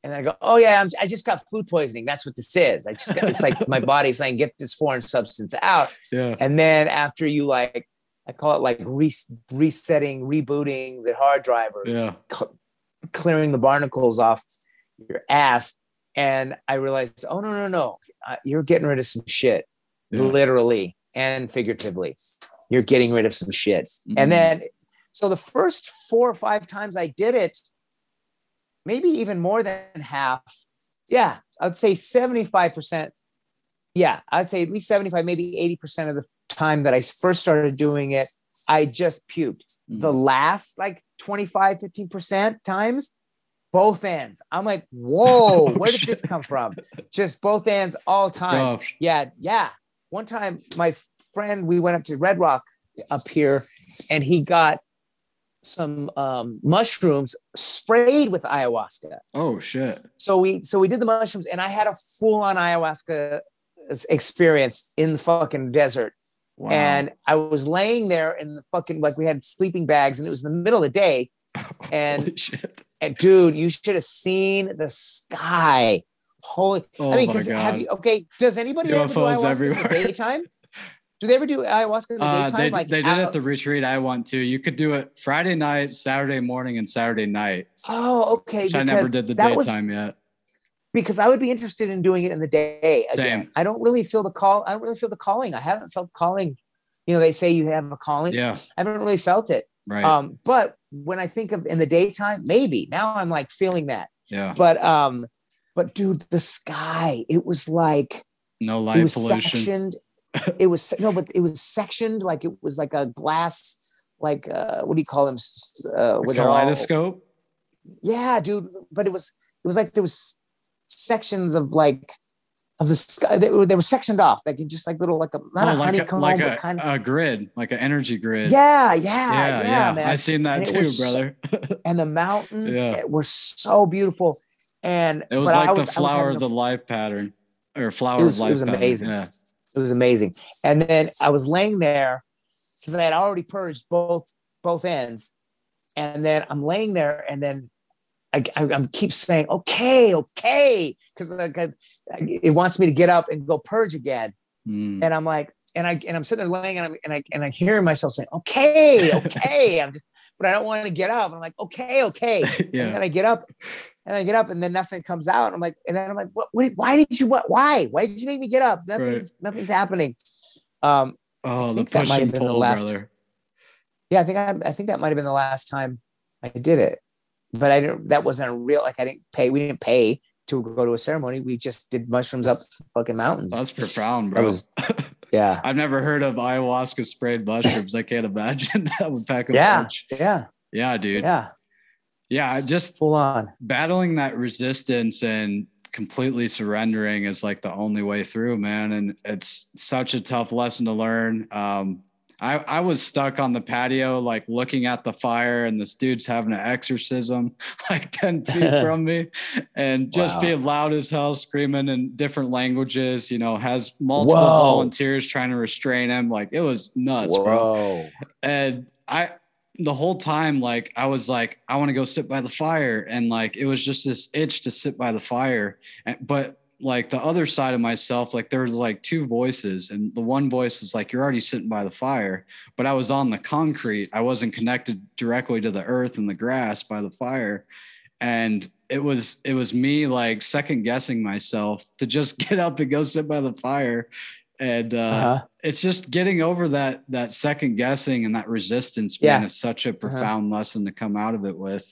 Speaker 4: and I go, oh yeah, I'm, I just got food poisoning. That's what this is. I just got, it's like my body's saying, get this foreign substance out.
Speaker 2: yeah.
Speaker 4: And then after you like, I call it like re- resetting, rebooting the hard drive or
Speaker 2: Yeah.
Speaker 4: cl- clearing the barnacles off your ass. And I realized, oh no, no, no, uh, you're getting rid of some shit,
Speaker 2: Yeah.
Speaker 4: literally and figuratively. You're getting rid of some shit.
Speaker 2: Mhm.
Speaker 4: And then, so the first four or five times I did it, maybe even more than half. Yeah, I'd say 75%. Yeah, I'd say at least 75, maybe 80% of the time that I first started doing it, I just puked.
Speaker 2: Mm-hmm.
Speaker 4: The last like 25, 15% times, both ends. I'm like, whoa,
Speaker 2: Oh,
Speaker 4: where did this come from? Just both ends all time.
Speaker 2: Gosh.
Speaker 4: Yeah, yeah. One time, my friend, we went up to Red Rock up here, and he got some um, mushrooms sprayed with ayahuasca.
Speaker 2: Oh shit.
Speaker 4: So we so we did the mushrooms, and I had a full on ayahuasca experience in the fucking desert.
Speaker 2: Wow.
Speaker 4: And I was laying there in the fucking like we had sleeping bags, and it was in the middle of the day, and And dude, you should have seen the sky. Holy,
Speaker 2: Oh
Speaker 4: I mean, because have you? Okay, does anybody ever do
Speaker 2: UFOs
Speaker 4: ayahuasca in the daytime? Do they ever do ayahuasca in the
Speaker 2: Uh,
Speaker 4: daytime?
Speaker 2: they,
Speaker 4: like
Speaker 2: they did
Speaker 4: out-
Speaker 2: at the retreat I went to. You could do it Friday night, Saturday morning, and Saturday night.
Speaker 4: Oh, okay.
Speaker 2: I never did the
Speaker 4: that was
Speaker 2: daytime yet.
Speaker 4: Because I would be interested in doing it in the day. Again.
Speaker 2: Same.
Speaker 4: I don't really feel the call. I don't really feel the calling. I haven't felt calling. You know, they say you have a calling.
Speaker 2: Yeah,
Speaker 4: I haven't really felt it.
Speaker 2: right.
Speaker 4: Um, but when I think of in the daytime, maybe now I'm like feeling that.
Speaker 2: yeah,
Speaker 4: But um, but dude, the sky, it was like
Speaker 2: no
Speaker 4: it
Speaker 2: light
Speaker 4: was
Speaker 2: pollution.
Speaker 4: sectioned. it was no, but it was sectioned like it was like a glass, like uh, what do you call them? Uh, they're all-
Speaker 2: kaleidoscope.
Speaker 4: yeah, dude. But it was it was like there was sections of like of the sky. They were, they were sectioned off, like just like little like a not
Speaker 2: Oh,
Speaker 4: a
Speaker 2: like a,
Speaker 4: honeycomb,
Speaker 2: like
Speaker 4: but
Speaker 2: a,
Speaker 4: kind of
Speaker 2: a grid, like an energy grid.
Speaker 4: yeah, yeah,
Speaker 2: yeah,
Speaker 4: yeah,
Speaker 2: yeah.
Speaker 4: man.
Speaker 2: I seen that
Speaker 4: And
Speaker 2: too,
Speaker 4: was so-
Speaker 2: brother.
Speaker 4: and the mountains
Speaker 2: Yeah.
Speaker 4: were so beautiful. And
Speaker 2: It was like the flower of the life pattern, or flower
Speaker 4: It was-
Speaker 2: of
Speaker 4: it was
Speaker 2: pattern.
Speaker 4: amazing.
Speaker 2: Yeah.
Speaker 4: It was amazing. And then I was laying there because I had already purged both both ends. And then I'm laying there, and then I, I, am keep saying, "Okay, okay," because like I, it wants me to get up and go purge again.
Speaker 2: Mm.
Speaker 4: And I'm like, and I and I'm sitting there laying, and I'm and I and I hear myself saying, "Okay, okay." I'm just, but I don't want to get up. I'm like, "Okay, okay." And then I get up and I get up and then nothing comes out. And I'm like, and then I'm like, what, what why did you what why? Why did you make me get up? Nothing's nothing's happening. Um
Speaker 2: Oh, the
Speaker 4: think that might have been the last-
Speaker 2: brother.
Speaker 4: yeah, I think I, I think that might have been the last time I did it. But I didn't that wasn't a real like I didn't pay, we didn't pay to go to a ceremony. We just did mushrooms up the fucking mountains.
Speaker 2: That's profound,
Speaker 4: That
Speaker 2: bro.
Speaker 4: was- yeah.
Speaker 2: I've never heard of ayahuasca sprayed mushrooms. I can't imagine that would pack a
Speaker 4: Yeah.
Speaker 2: punch.
Speaker 4: Yeah.
Speaker 2: Yeah, dude. Yeah,
Speaker 4: Yeah.
Speaker 2: just
Speaker 4: Full on.
Speaker 2: battling that resistance and completely surrendering is like the only way through, man. And it's such a tough lesson to learn. Um, I, I was stuck on the patio, like looking at the fire, and this dude's having an exorcism like 10 feet from me, and just
Speaker 4: Wow.
Speaker 2: being loud as hell, screaming in different languages, you know, has multiple
Speaker 4: Whoa.
Speaker 2: volunteers trying to restrain him. Like it was nuts, bro and I the whole time like I was like I want to go sit by the fire and like it was just this itch to sit by the fire and, but like the other side of myself like there was like two voices and the one voice was like you're already sitting by the fire but I was on the concrete I wasn't connected directly to the earth and the grass by the fire and it was it was me like second guessing myself to just get up and go sit by the fire and uh
Speaker 4: Uh-huh.
Speaker 2: it's just getting over that that second guessing and that resistance
Speaker 4: Yeah.
Speaker 2: man is such a profound lesson to come out of it with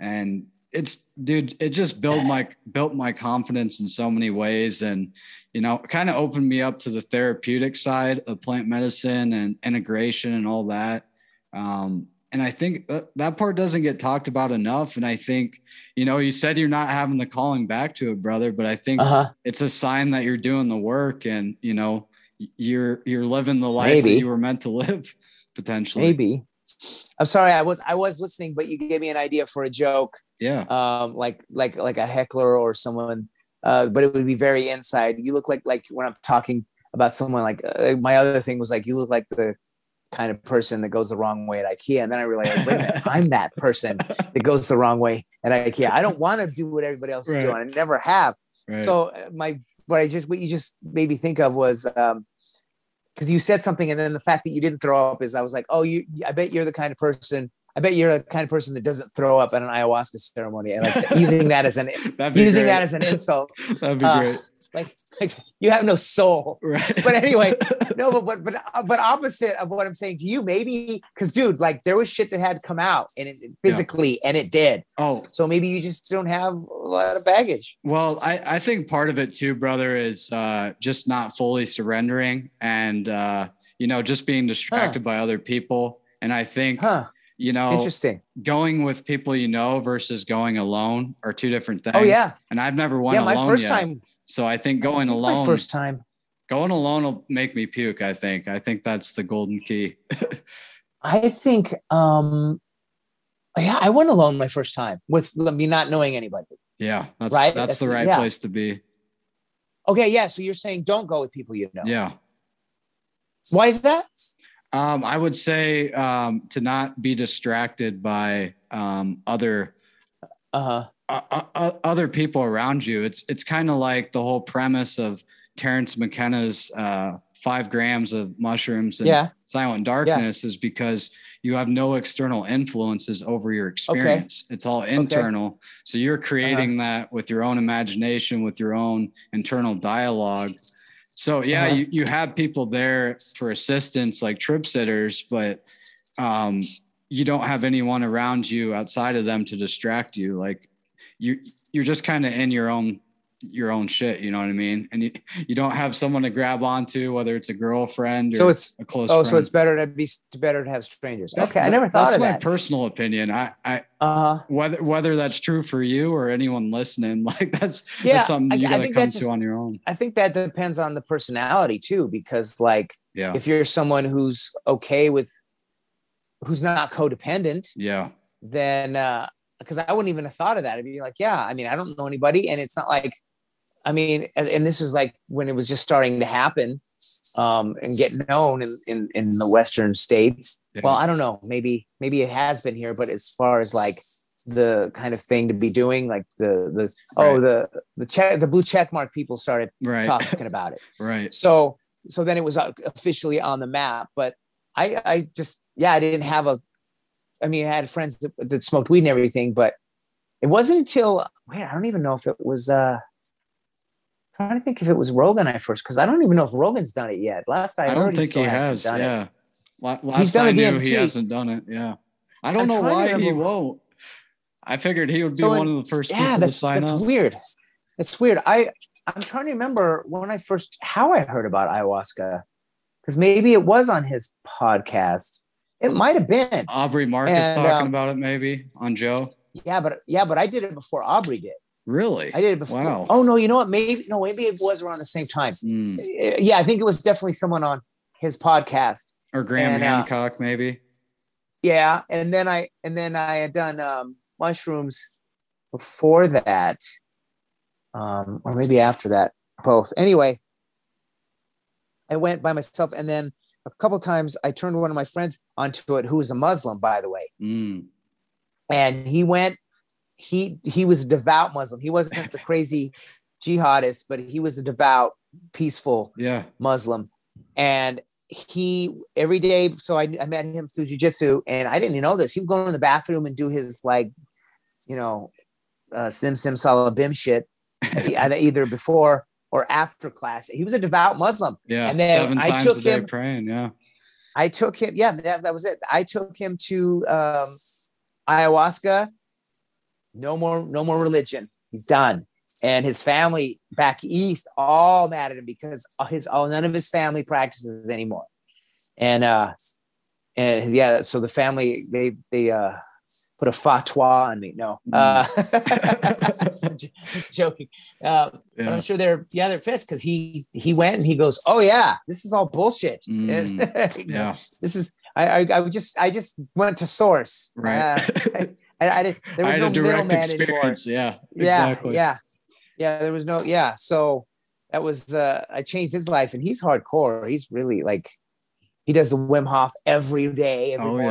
Speaker 2: and it's dude it just built my built my confidence in so many ways and you know kind of opened me up to the therapeutic side of plant medicine and integration and all that um and i think that, that part doesn't get talked about enough and i think you know you said you're not having the calling back to it brother but i think
Speaker 4: Uh-huh.
Speaker 2: it's a sign that you're doing the work and you know you're you're living the life
Speaker 4: Maybe.
Speaker 2: that you were meant to live potentially
Speaker 4: Maybe. I'm sorry, I was I was listening, but you gave me an idea for a joke.
Speaker 2: yeah
Speaker 4: um, like like like a heckler or someone, uh, but it would be very inside. You look like like when I'm talking about someone like uh, my other thing was like you look like the kind of person that goes the wrong way at IKEA, and then I realized wait a minute, I'm that person that goes the wrong way at IKEA. I don't want to do what everybody else is doing. I never have.
Speaker 2: right.
Speaker 4: So uh, my what I just what you just made me think of was um because you said something and then the fact that you didn't throw up is I was like, oh, you I bet you're the kind of person. I bet you're the kind of person that doesn't throw up at an ayahuasca ceremony, and like using that as an using
Speaker 2: great.
Speaker 4: that as an insult,
Speaker 2: that'd be
Speaker 4: uh,
Speaker 2: great
Speaker 4: like like you have no soul.
Speaker 2: right
Speaker 4: But anyway, no, but but but but opposite of what I'm saying to you, maybe because dude, like there was shit that had to come out and it physically, and it did.
Speaker 2: oh
Speaker 4: So maybe you just don't have a lot of baggage.
Speaker 2: Well, I, I think part of it too, brother, is uh, just not fully surrendering and, uh, you know, just being distracted by other people. And I think,
Speaker 4: Huh?
Speaker 2: you know,
Speaker 4: Interesting.
Speaker 2: going with people you know versus going alone are two different things.
Speaker 4: Oh yeah,
Speaker 2: And I've never went
Speaker 4: yeah. My first
Speaker 2: yet.
Speaker 4: time.
Speaker 2: So I think
Speaker 4: I
Speaker 2: going
Speaker 4: think my
Speaker 2: alone,
Speaker 4: first time.
Speaker 2: going alone will make me puke. I think, I think that's the golden key.
Speaker 4: I think um yeah, I went alone my first time with me not knowing anybody.
Speaker 2: yeah. That's,
Speaker 4: Right?
Speaker 2: that's, the right
Speaker 4: yeah.
Speaker 2: place to be.
Speaker 4: Okay, yeah. So you're saying don't go with people you know.
Speaker 2: Yeah.
Speaker 4: Why is that?
Speaker 2: Um, I would say um, to not be distracted by um, other
Speaker 4: Uh-huh.
Speaker 2: uh, uh, other people around you. It's it's kind of like the whole premise of Terence McKenna's uh, five grams of mushrooms and
Speaker 4: Yeah.
Speaker 2: silent darkness is because you have no external influences over your experience. It's all internal. So you're creating that with your own imagination, with your own internal dialogue. So yeah,
Speaker 4: Uh-huh.
Speaker 2: you, you have people there for assistance like trip sitters, but um, you don't have anyone around you outside of them to distract you. Like you you're just kind of in your own your own shit, you know what I mean? And you, you don't have someone to grab onto, whether it's a girlfriend or
Speaker 4: So it's
Speaker 2: a close
Speaker 4: oh,
Speaker 2: friend.
Speaker 4: so it's better to be better to have strangers.
Speaker 2: That-
Speaker 4: okay, I never thought
Speaker 2: that's
Speaker 4: of
Speaker 2: my
Speaker 4: that.
Speaker 2: personal opinion. I, I
Speaker 4: uh-huh.
Speaker 2: whether whether that's true for you or anyone listening, like that's
Speaker 4: Yeah,
Speaker 2: that's something
Speaker 4: I-
Speaker 2: you
Speaker 4: I
Speaker 2: gotta
Speaker 4: think
Speaker 2: come
Speaker 4: that
Speaker 2: to on your own.
Speaker 4: I think that depends on the personality too, because like
Speaker 2: Yeah.
Speaker 4: if you're someone who's okay with who's not codependent,
Speaker 2: Yeah.
Speaker 4: then uh because I wouldn't even have thought of that. I'd be like, yeah, I mean, I don't know anybody, and it's not like, I mean, and, and this was like when it was just starting to happen, um, and get known in in, in the Western states. Well, I don't know, maybe maybe it has been here, but as far as like the kind of thing to be doing, like the the oh the the check the blue check mark people started
Speaker 2: Right.
Speaker 4: talking about it.
Speaker 2: right.
Speaker 4: So so then it was uh, officially on the map. But I I just yeah I didn't have a. I mean I had friends that, that smoked weed and everything, but it wasn't until wait I don't even know if it was. uh Trying to think if it was Rogan I first because I don't even know if Rogan's done it yet. Last I,
Speaker 2: I don't think he has.
Speaker 4: it.
Speaker 2: Yeah. La- Last
Speaker 4: He's done
Speaker 2: I knew, he hasn't done it. Yeah. I don't
Speaker 4: I'm
Speaker 2: know why he won't. I figured he would be
Speaker 4: So
Speaker 2: one of the first
Speaker 4: yeah,
Speaker 2: people to
Speaker 4: that's that's
Speaker 2: up.
Speaker 4: weird. It's weird. I I'm trying to remember when I first how I heard about ayahuasca because maybe it was on his podcast. It might have been.
Speaker 2: Aubrey Marcus
Speaker 4: And,
Speaker 2: talking
Speaker 4: um,
Speaker 2: about it maybe on Joe.
Speaker 4: Yeah, but yeah, but I did it before Aubrey did.
Speaker 2: Really?
Speaker 4: I did it before.
Speaker 2: Wow.
Speaker 4: Oh no, you know what? Maybe no, maybe it was around the same time.
Speaker 2: Mm.
Speaker 4: Uh, Yeah, I think it was definitely someone on his podcast.
Speaker 2: Or Graham
Speaker 4: And, uh,
Speaker 2: Hancock, maybe.
Speaker 4: Yeah, and then I and then I had done um, mushrooms before that, um, or maybe after that, both. Anyway, I went by myself, and then a couple times I turned one of my friends onto it, who was a Muslim, by the way,
Speaker 2: Mm.
Speaker 4: and he went. He he was a devout Muslim. He wasn't the crazy jihadist, but he was a devout, peaceful
Speaker 2: Yeah.
Speaker 4: Muslim. And he every day, so I, I met him through jujitsu, and I didn't even know this. He would go in the bathroom and do his like, you know, uh, sim sim salabim shit, either before or after class. He was a devout Muslim.
Speaker 2: Yeah.
Speaker 4: And then
Speaker 2: Seven
Speaker 4: I
Speaker 2: times
Speaker 4: took
Speaker 2: a day
Speaker 4: him-
Speaker 2: praying. Yeah.
Speaker 4: I took him. Yeah, that, that was it. I took him to um, ayahuasca. No more, no more religion. He's done. And his family back east all mad at him because his all none of his family practices anymore. And uh, and yeah, so the family they they uh put a fatwa on me. No, uh, joking. Uh, but I'm sure they're yeah they're pissed because he he went and he goes, oh yeah, this is all bullshit.
Speaker 2: Mm, Yeah.
Speaker 4: this is I, I I just I just went to source.
Speaker 2: Right.
Speaker 4: Uh, I, I didn't. There
Speaker 2: I
Speaker 4: was
Speaker 2: had
Speaker 4: no
Speaker 2: a direct
Speaker 4: middleman anymore.
Speaker 2: experience. Yeah.
Speaker 4: Yeah,
Speaker 2: Exactly.
Speaker 4: yeah, yeah. There was no yeah. So that was uh I changed his life, and he's hardcore. He's really like he does the Wim Hof every day, every
Speaker 2: Oh, yeah.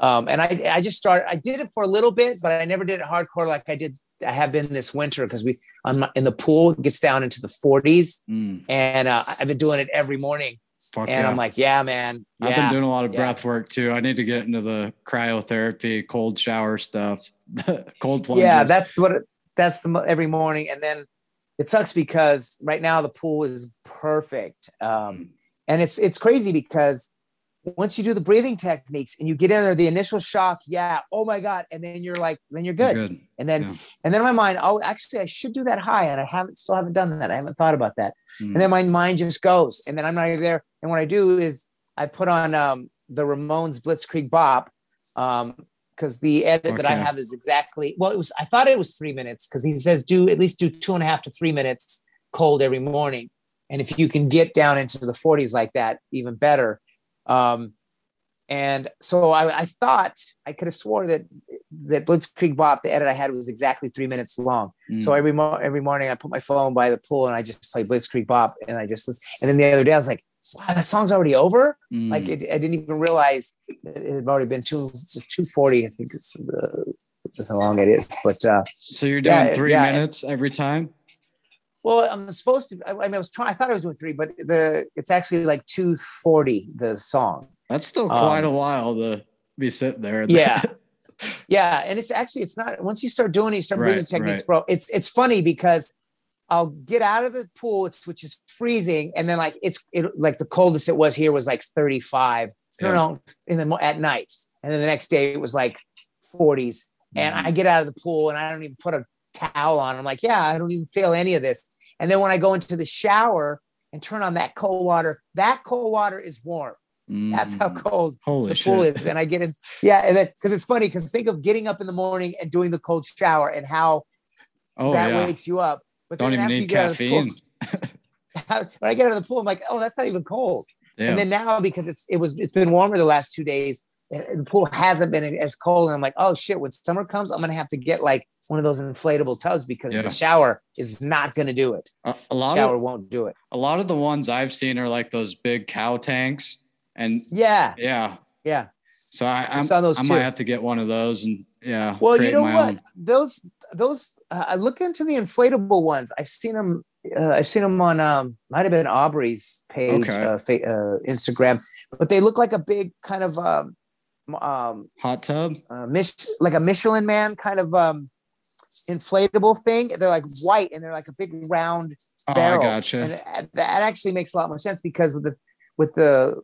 Speaker 4: Um, and I I just started. I did it for a little bit, but I never did it hardcore like I did. I have been this winter because we on my, in the pool it gets down into the 40s,
Speaker 2: Mm,
Speaker 4: and uh, I've been doing it every morning.
Speaker 2: fuck
Speaker 4: And
Speaker 2: yeah.
Speaker 4: I'm like, yeah, man.
Speaker 2: I've been doing a lot of
Speaker 4: yeah.
Speaker 2: breath work too. I need to get into the cryotherapy, cold shower stuff, cold plunges.
Speaker 4: Yeah, that's what it, that's the every morning, and then it sucks because right now the pool is perfect, um, and it's it's crazy because once you do the breathing techniques and you get in there, the initial shock, yeah, oh my god, and then you're like, then you're good,
Speaker 2: good.
Speaker 4: and then
Speaker 2: Yeah.
Speaker 4: and then my mind, oh, actually, I should do that high, and I haven't still haven't done that. I haven't thought about that,
Speaker 2: Mm.
Speaker 4: and then my mind just goes, and then I'm not even there. And what I do is I put on um, the Ramones Blitzkrieg Bop. Um, because the edit that I have is exactly well, it was I thought it was three minutes because he says do at least do two and a half to three minutes cold every morning. And if you can get down into the 40s like that, even better. Um, and so I, I thought I could have swore that that Blitzkrieg Bop, the edit I had was exactly three minutes long.
Speaker 2: Mm.
Speaker 4: So every mo- every morning I put my phone by the pool and I just play Blitzkrieg Bop and I just listen. And then the other day I was like, wow, that song's already over.
Speaker 2: Mm.
Speaker 4: Like it, I didn't even realize it had already been two two forty. I think it's the how long it is. But uh,
Speaker 2: So you're doing
Speaker 4: Yeah,
Speaker 2: three
Speaker 4: yeah.
Speaker 2: minutes every time?
Speaker 4: Well, I'm supposed to. I, I mean, I was trying. I thought I was doing three, but the it's actually like two forty the song.
Speaker 2: That's still quite
Speaker 4: Um,
Speaker 2: a while to be sitting there.
Speaker 4: Yeah. Yeah, and it's actually it's not once you start doing it, you start
Speaker 2: Right,
Speaker 4: techniques,
Speaker 2: right.
Speaker 4: bro. It's it's funny because I'll get out of the pool, which is freezing, and then like it's it like the coldest it was here was like 35. No,
Speaker 2: Yeah.
Speaker 4: no, in the at night, and then the next day it was like 40s. And
Speaker 2: Mhm.
Speaker 4: I get out of the pool and I don't even put a towel on. I'm like, yeah, I don't even feel any of this. And then when I go into the shower and turn on that cold water, that cold water is warm. That's how
Speaker 2: Mm.
Speaker 4: cold
Speaker 2: Holy
Speaker 4: the pool
Speaker 2: shit.
Speaker 4: is. And I get in, yeah, and then because it's funny because think of getting up in the morning and doing the cold shower and how
Speaker 2: Oh
Speaker 4: that
Speaker 2: yeah.
Speaker 4: wakes you up. But
Speaker 2: Don't
Speaker 4: then
Speaker 2: even
Speaker 4: after you
Speaker 2: need
Speaker 4: get out of the pool-
Speaker 2: caffeine.
Speaker 4: when I get out of the pool, I'm like, oh, that's not even cold.
Speaker 2: Yeah.
Speaker 4: And then now because it's it was it's been warmer the last two days, the pool hasn't been as cold. And I'm like, oh shit, when summer comes, I'm gonna have to get like one of those inflatable tubs because
Speaker 2: Yeah.
Speaker 4: the shower is not gonna do it.
Speaker 2: a, a lot
Speaker 4: Shower
Speaker 2: of
Speaker 4: won't do it.
Speaker 2: a lot of the ones I've seen are like those big cow tanks. And
Speaker 4: Yeah,
Speaker 2: yeah.
Speaker 4: yeah.
Speaker 2: So I, I'm,
Speaker 4: saw those
Speaker 2: I
Speaker 4: too.
Speaker 2: might have to get one of those and yeah.
Speaker 4: Well, you know what?
Speaker 2: own.
Speaker 4: Those those uh, I look into the inflatable ones. I've seen them. Uh, I've seen them on um might have been Aubrey's page,
Speaker 2: Okay.
Speaker 4: uh, fa- uh, Instagram, but they look like a big kind of um um
Speaker 2: Hot tub?
Speaker 4: uh, Mich- like a Michelin man kind of um inflatable thing. They're like white and they're like a big round
Speaker 2: Oh,
Speaker 4: barrel.
Speaker 2: I gotcha.
Speaker 4: And it- that actually makes a lot more sense because with the with the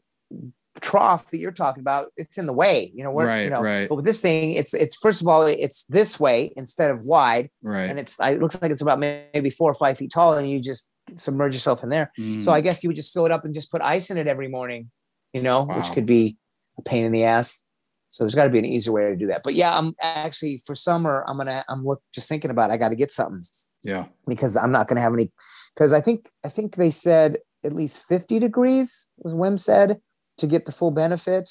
Speaker 4: trough that you're talking about, it's in the way. You know,
Speaker 2: Right,
Speaker 4: you know,
Speaker 2: right.
Speaker 4: but with this thing, it's it's first of all, it's this way instead of wide,
Speaker 2: right.
Speaker 4: and it's it looks like it's about maybe four or five feet tall, and you just submerge yourself in there.
Speaker 2: Mm.
Speaker 4: So I guess you would just fill it up and just put ice in it every morning, you know, which could be a pain in the ass. So there's got to be an easier way to do that. But yeah, I'm actually for summer, I'm gonna I'm look just thinking about it. I got to get something
Speaker 2: yeah.
Speaker 4: because I'm not gonna have any. Because I think I think they said at least 50 degrees was Wim said to get the full benefit.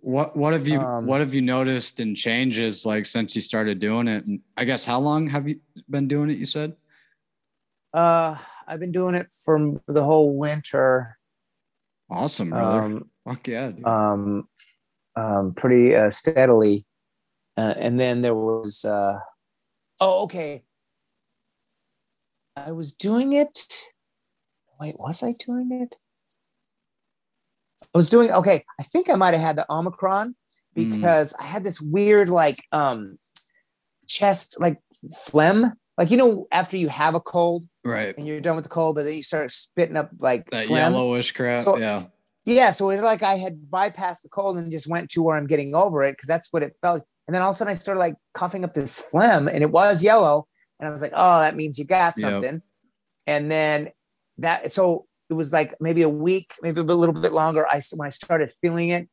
Speaker 2: What what have you
Speaker 4: Um,
Speaker 2: what have you noticed in changes like since you started doing it? And I guess how long have you been doing it? You said.
Speaker 4: Uh, I've been doing it for the whole winter.
Speaker 2: Awesome, brother.
Speaker 4: Um,
Speaker 2: Fuck yeah, dude.
Speaker 4: um, um, pretty uh, steadily. Uh, and then there was, uh, oh, okay. I was doing it. Wait, was I doing it? I was doing okay. I think I might have had the Omicron
Speaker 2: Mm.
Speaker 4: because I had this weird like um chest like phlegm. Like you know, after you have a cold
Speaker 2: right.
Speaker 4: and you're done with the cold, but then you start spitting up like
Speaker 2: That
Speaker 4: phlegm.
Speaker 2: yellowish crap.
Speaker 4: So-
Speaker 2: yeah.
Speaker 4: Yeah, so it like I had bypassed the cold and just went to where I'm getting over it because that's what it felt. And then all of a sudden I started like coughing up this phlegm and it was yellow. And I was like, oh, that means you got
Speaker 2: Yep.
Speaker 4: something. And then that, so it was like maybe a week, maybe a little bit longer. I when I started feeling it,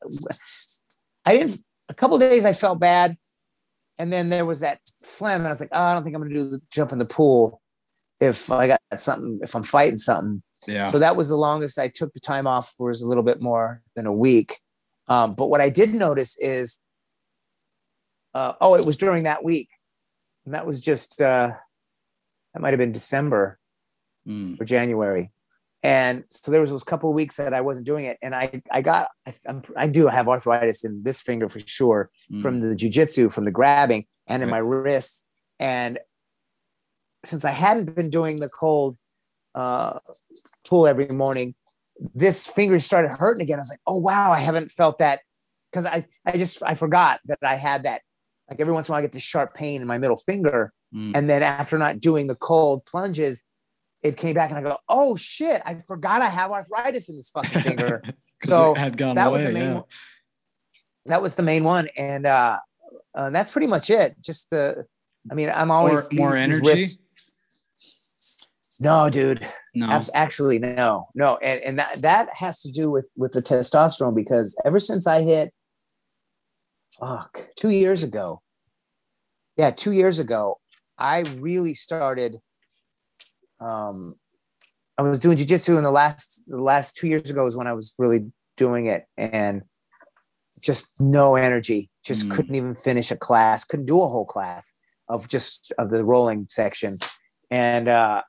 Speaker 4: I didn't. A couple of days I felt bad, and then there was that phlegm, and I was like, oh, I don't think I'm going to do the jump in the pool if I got something, if I'm fighting something.
Speaker 2: Yeah.
Speaker 4: So that was the longest I took the time off was a little bit more than a week. Um, but what I did notice is, uh, oh, it was during that week, and that was just uh, that might have been December
Speaker 2: Mm.
Speaker 4: or January, and so there was those couple of weeks that I wasn't doing it, and I I got I, I'm, I do have arthritis in this finger for sure
Speaker 2: Mm.
Speaker 4: from the jujitsu, from the grabbing, and in
Speaker 2: Right.
Speaker 4: my wrists. And since I hadn't been doing the cold uh, pull every morning, this finger started hurting again. I was like, oh wow, I haven't felt that because I I just I forgot that I had that. Like every once in a while, I get this sharp pain in my middle finger,
Speaker 2: Mm.
Speaker 4: and then after not doing the cold plunges, it came back, and I go, oh shit, I forgot I have arthritis in this fucking finger. so
Speaker 2: it had gone
Speaker 4: that
Speaker 2: away.
Speaker 4: was the main
Speaker 2: yeah.
Speaker 4: one. That was the main one, and uh, uh, that's pretty much it. Just the, I mean, I'm always
Speaker 2: More, more
Speaker 4: these- these
Speaker 2: energy.
Speaker 4: wrists- No, dude.
Speaker 2: No.
Speaker 4: Actually, no, no, and and that that has to do with with the testosterone because ever since I hit, fuck, two years ago, yeah, two years ago, I really started. Um, I was doing jujitsu in the last the last two years ago is when I was really doing it, and just no energy, just
Speaker 2: Mm.
Speaker 4: couldn't even finish a class, couldn't do a whole class of just of the rolling section, and uh,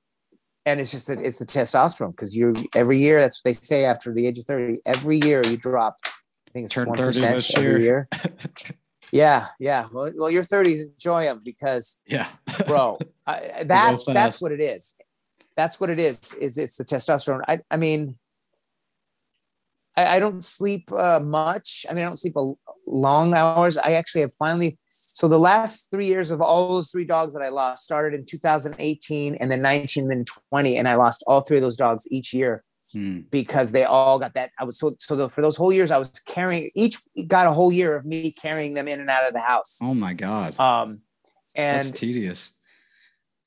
Speaker 4: and it's just that it's the testosterone because you every year that's what they say after the age of 30 every year you drop i think it's
Speaker 2: Turn
Speaker 4: 1%
Speaker 2: 30 this
Speaker 4: every
Speaker 2: year.
Speaker 4: year Yeah, yeah. Well, well, your 30s, enjoy them because,
Speaker 2: Yeah.
Speaker 4: bro, I, that's that's what it is. That's what it is. Is it's the testosterone. I, I mean, I, I don't sleep uh, much. I mean, I don't sleep a long hours. I actually have finally. So the last three years of all those three dogs that I lost started in 2018, and then 19, then 20, and I lost all three of those dogs each year
Speaker 2: Hmm.
Speaker 4: because they all got that. I was so so the, for those whole years I was carrying each got a whole year of me carrying them in and out of the house.
Speaker 2: Oh my God.
Speaker 4: Um,
Speaker 2: That's
Speaker 4: and
Speaker 2: tedious.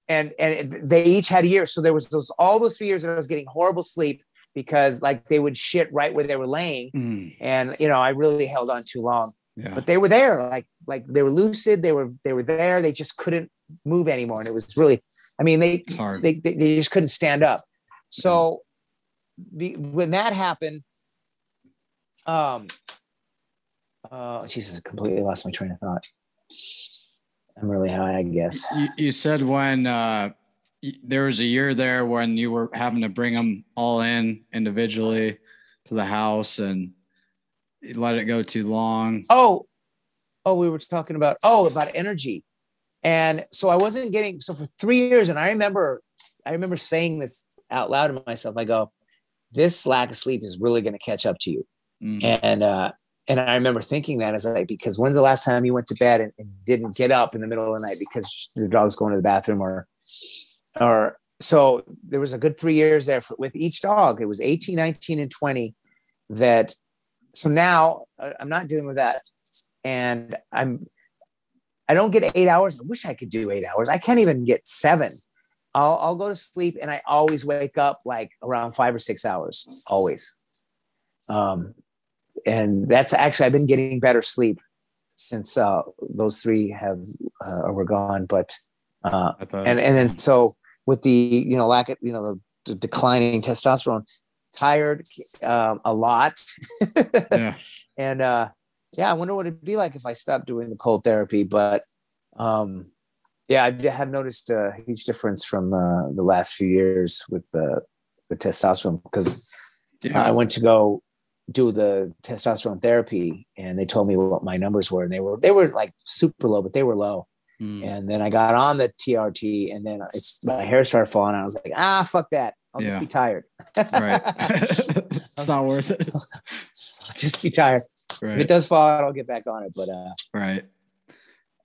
Speaker 4: and and they each had a year. So there was those all those three years that I was getting horrible sleep because like they would shit right where they were laying,
Speaker 2: Hmm.
Speaker 4: and you know I really held on too long.
Speaker 2: Yeah.
Speaker 4: But they were there, like like they were lucid. They were they were there. They just couldn't move anymore, and it was really. I mean, they they, they, they just couldn't stand up. So the, when that happened, um, uh, Jesus, I completely lost my train of thought. I'm really high, I guess.
Speaker 2: You, you said when uh, there was a year there when you were having to bring them all in individually to the house and you let it go too long.
Speaker 4: Oh, oh, we were talking about oh about energy, and so I wasn't getting so for three years, and I remember, I remember saying this out loud to myself. I go, this lack of sleep is really going to catch up to you.
Speaker 2: Mm.
Speaker 4: and uh and i remember thinking that as like because when's the last time you went to bed and, and didn't get up in the middle of the night because your dog's going to the bathroom or or so there was a good three years there for, with each dog. It was 18 19 and 20 that so now I- i'm not dealing with that. And i'm i don't get eight hours. I wish i could do eight hours. I can't even get seven. I'll, I'll go to sleep and i always wake up like around five or six hours always. Um, and that's actually I've been getting better sleep since uh, those three have uh, were gone. But uh, and and then so with the you know lack of you know the, the declining testosterone, tired um, a lot,
Speaker 2: yeah.
Speaker 4: and uh, yeah, I wonder what it'd be like if I stopped doing the cold therapy. But um, yeah, I have noticed a huge difference from uh, the last few years with uh, the testosterone because
Speaker 2: Yeah.
Speaker 4: I went to go do the testosterone therapy and they told me what my numbers were and they were they were like super low but they were low
Speaker 2: Mm.
Speaker 4: and then I got on the TRT and then it's my hair started falling out I was like ah fuck that I'll
Speaker 2: Yeah.
Speaker 4: just be tired
Speaker 2: right. it's not worth it.
Speaker 4: I'll just be tired if it does fall out I'll get back on it but uh
Speaker 2: Right.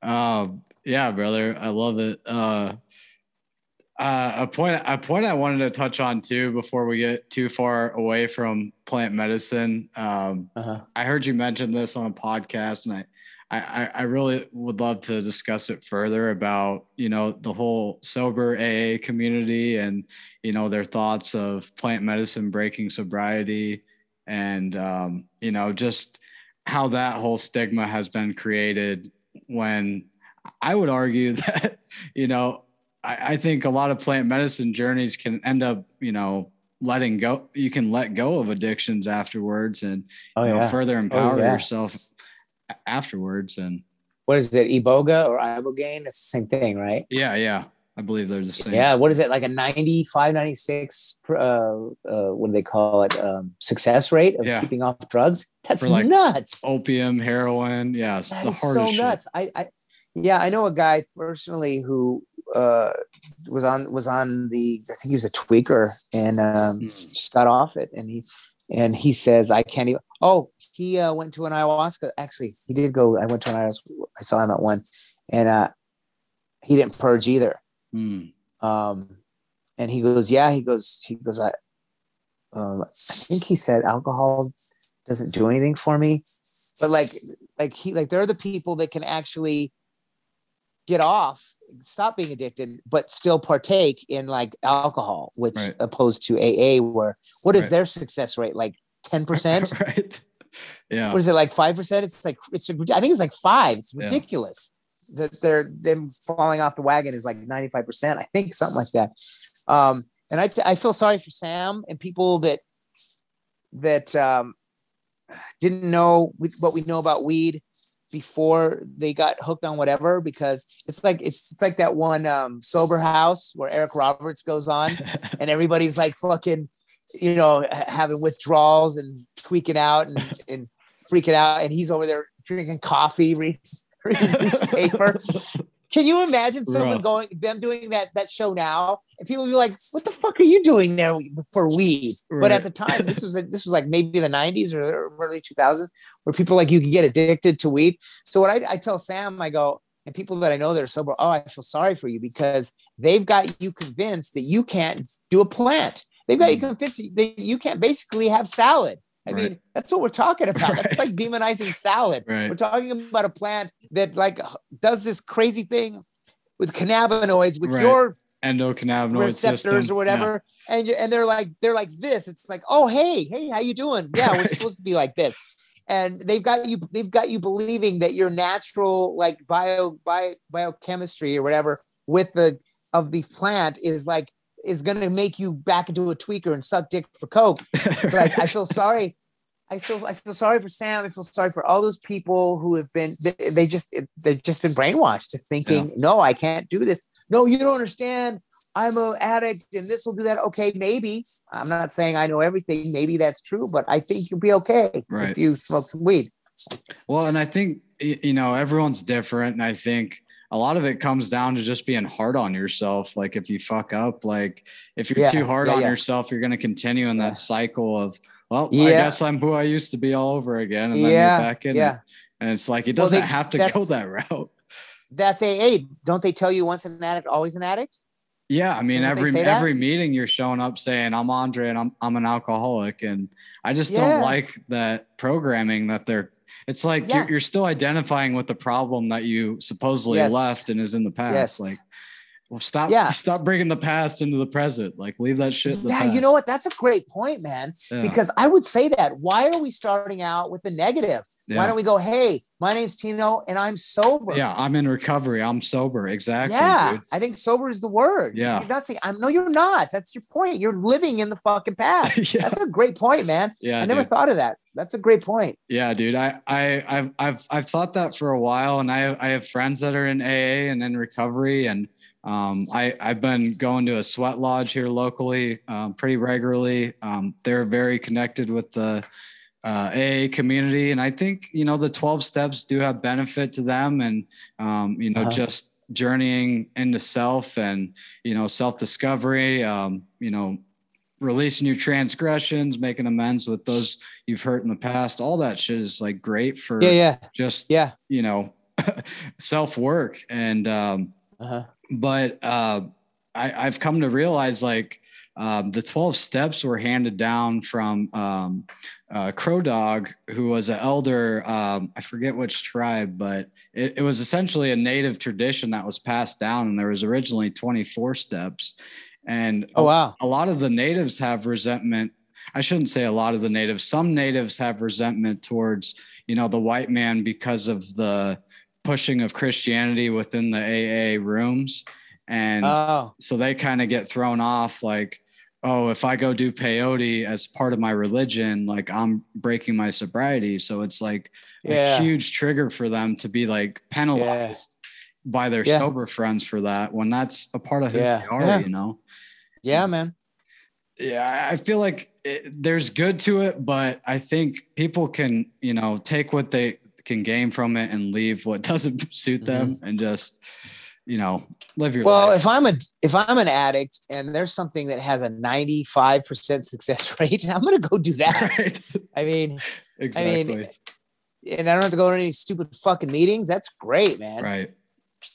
Speaker 2: Um, yeah, brother. I love it. Uh, uh, a point, a point I wanted to touch on too before we get too far away from plant medicine. Um,
Speaker 4: uh-huh.
Speaker 2: I heard you mention this on a podcast, and I, I, I- really would love to discuss it further about you know the whole sober AA community and you know their thoughts of plant medicine breaking sobriety, and um, you know just how that whole stigma has been created. When I would argue that you know I, I think a lot of plant medicine journeys can end up you know letting go you can let go of addictions afterwards and
Speaker 4: oh
Speaker 2: you know,
Speaker 4: yeah
Speaker 2: further empower
Speaker 4: yeah.
Speaker 2: yourself afterwards. And
Speaker 4: what is it Iboga or Ibogaine it's the same thing right
Speaker 2: yeah, yeah, I believe they're the same.
Speaker 4: yeah what is it like a 95 96 uh, uh what do they call it um success rate of
Speaker 2: Yeah.
Speaker 4: keeping off drugs that's
Speaker 2: like,
Speaker 4: nuts
Speaker 2: Opium, heroin. Yeah, it's
Speaker 4: That
Speaker 2: the
Speaker 4: is so nuts. I, I, yeah, I know a guy personally who uh, was on was on the. I think he was a tweaker and um,
Speaker 2: Hmm.
Speaker 4: just got off it, and he and he says I can't even. Oh, he uh, went to an ayahuasca. Actually, he did go. I went to an ayahuasca. I saw him at one, and uh, he didn't purge either.
Speaker 2: Mm.
Speaker 4: Um, and he goes, yeah. He goes, he goes. I, um, I think he said alcohol doesn't do anything for me, but like, like he, like they're the people that can actually get off, stop being addicted, but still partake in like alcohol, which
Speaker 2: Right.
Speaker 4: opposed to AA, where what is
Speaker 2: Right.
Speaker 4: their success rate? Like ten percent?
Speaker 2: right. Yeah.
Speaker 4: What is it like five percent? It's like it's. I think it's like five. It's
Speaker 2: Yeah.
Speaker 4: ridiculous that they're them falling off the wagon is like ninety five percent. I think something like that. Um, and I I feel sorry for Sam and people that that um, didn't know what we know about weed before they got hooked on whatever because it's like it's it's like that one um, sober house where Eric Roberts goes on and everybody's like fucking, you know, having withdrawals and tweaking out and, and freaking out, and he's over there drinking coffee. re- newspaper. Can you imagine someone
Speaker 2: Rough.
Speaker 4: going them doing that that show now? And people be like, "What the fuck are you doing there for weed?" But at the time, this was this was like maybe the '90s or early 2000s, where people like you could get addicted to weed. So what I, I tell Sam, I go, and people that I know that are sober, oh, I feel sorry for you because they've got you convinced that you can't do a plant. They've got hmm. you convinced that you can't basically have salad. I
Speaker 2: Right.
Speaker 4: mean, that's what we're talking about. That's like demonizing salad.
Speaker 2: Right.
Speaker 4: We're talking about a plant that like does this crazy thing with cannabinoids with
Speaker 2: Right.
Speaker 4: your
Speaker 2: Endocannabinoid
Speaker 4: receptors
Speaker 2: system.
Speaker 4: or whatever, and you, and they're like they're like this. It's like, oh hey hey, how you doing? Yeah, we're supposed to be like this, and they've got you they've got you believing that your natural like bio bio biochemistry or whatever with the of the plant is like is gonna make you back into a tweaker and suck dick for coke. It's like I feel sorry. I feel I feel sorry for Sam. I feel sorry for all those people who have been they, they just they've just been brainwashed to thinking, no, I can't do this. No, you don't understand. I'm an addict and this will do that. Okay, maybe. I'm not saying I know everything. Maybe that's true, but I think you'll be okay
Speaker 2: Right.
Speaker 4: if you smoke some weed.
Speaker 2: Well, and I think you know everyone's different, and I think a lot of it comes down to just being hard on yourself. Like if you fuck up, like if you're
Speaker 4: Yeah,
Speaker 2: too hard
Speaker 4: yeah,
Speaker 2: on
Speaker 4: yeah.
Speaker 2: yourself, you're going to continue in that cycle of, well, I guess I'm who I used to be all over again, and then
Speaker 4: Yeah,
Speaker 2: you're back in.
Speaker 4: Yeah.
Speaker 2: it. And it's like it doesn't
Speaker 4: they-
Speaker 2: have to go that route.
Speaker 4: That's AA. Don't they tell you once an addict, always an addict?
Speaker 2: Yeah, I mean,
Speaker 4: Don't
Speaker 2: every every meeting you're showing up saying I'm Andre and I'm I'm an alcoholic, and I just don't like that programming that they're. It's like
Speaker 4: Yeah.
Speaker 2: you're, you're still identifying with the problem that you supposedly
Speaker 4: Yes.
Speaker 2: left and is in the past.
Speaker 4: Yes.
Speaker 2: Like, well, stop,
Speaker 4: Yeah.
Speaker 2: stop bringing the past into the present. Like, leave that shit.
Speaker 4: Yeah,
Speaker 2: past.
Speaker 4: you know what? That's a great point, man.
Speaker 2: Yeah.
Speaker 4: Because I would say that. Why are we starting out with the negative? Why don't we go, hey, my name's Tino and I'm sober?
Speaker 2: Yeah, I'm in recovery. I'm sober. Exactly.
Speaker 4: Yeah,
Speaker 2: dude.
Speaker 4: I think sober is the word.
Speaker 2: Yeah.
Speaker 4: You're not saying I'm no, you're not. That's your point. You're living in the fucking past.
Speaker 2: yeah.
Speaker 4: That's a great point, man.
Speaker 2: Yeah.
Speaker 4: I never
Speaker 2: dude.
Speaker 4: thought of that. That's a great point.
Speaker 2: Yeah, dude. I, I, I've, I've, I've thought that for a while, and I, I have friends that are in AA and in recovery, and um, I, I've been going to a sweat lodge here locally um, pretty regularly. Um, they're very connected with the uh, AA community, and I think you know the twelve steps do have benefit to them, and um, you know
Speaker 4: Uh-huh.
Speaker 2: just journeying into self and you know self discovery. Um, you know releasing your transgressions, making amends with those you've hurt in the past. All that shit is like great for
Speaker 4: Yeah, yeah,
Speaker 2: just
Speaker 4: yeah.
Speaker 2: you know self work and um
Speaker 4: Uh-huh.
Speaker 2: But uh I, I've come to realize like um, the 12 steps were handed down from um, uh, Crow Dog, who was an elder. Um, I forget which tribe, but it, it was essentially a native tradition that was passed down. And there was originally 24 steps. And
Speaker 4: Oh wow.
Speaker 2: a lot of the natives have resentment. I shouldn't say a lot of the natives. Some natives have resentment towards, you know, the white man because of the pushing of Christianity within the AA rooms. And
Speaker 4: Oh,
Speaker 2: so they kind of get thrown off like, oh, if I go do peyote as part of my religion, like I'm breaking my sobriety. So it's like
Speaker 4: Yeah.
Speaker 2: a huge trigger for them to be like penalized by their
Speaker 4: Yeah.
Speaker 2: sober friends for that when that's a part of who
Speaker 4: Yeah.
Speaker 2: they are,
Speaker 4: Yeah.
Speaker 2: you know?
Speaker 4: yeah, man.
Speaker 2: yeah, I feel like it, there's good to it, but I think people can, you know, take what they can gain from it and leave what doesn't suit them and just, you know, live your
Speaker 4: Mm-hmm. Well,
Speaker 2: life.
Speaker 4: if I'm a if I'm an addict and there's something that has a 95% success rate, I'm gonna go do that.
Speaker 2: right.
Speaker 4: I mean,
Speaker 2: Exactly.
Speaker 4: I mean, and I don't have to go to any stupid fucking meetings. That's great, man.
Speaker 2: right.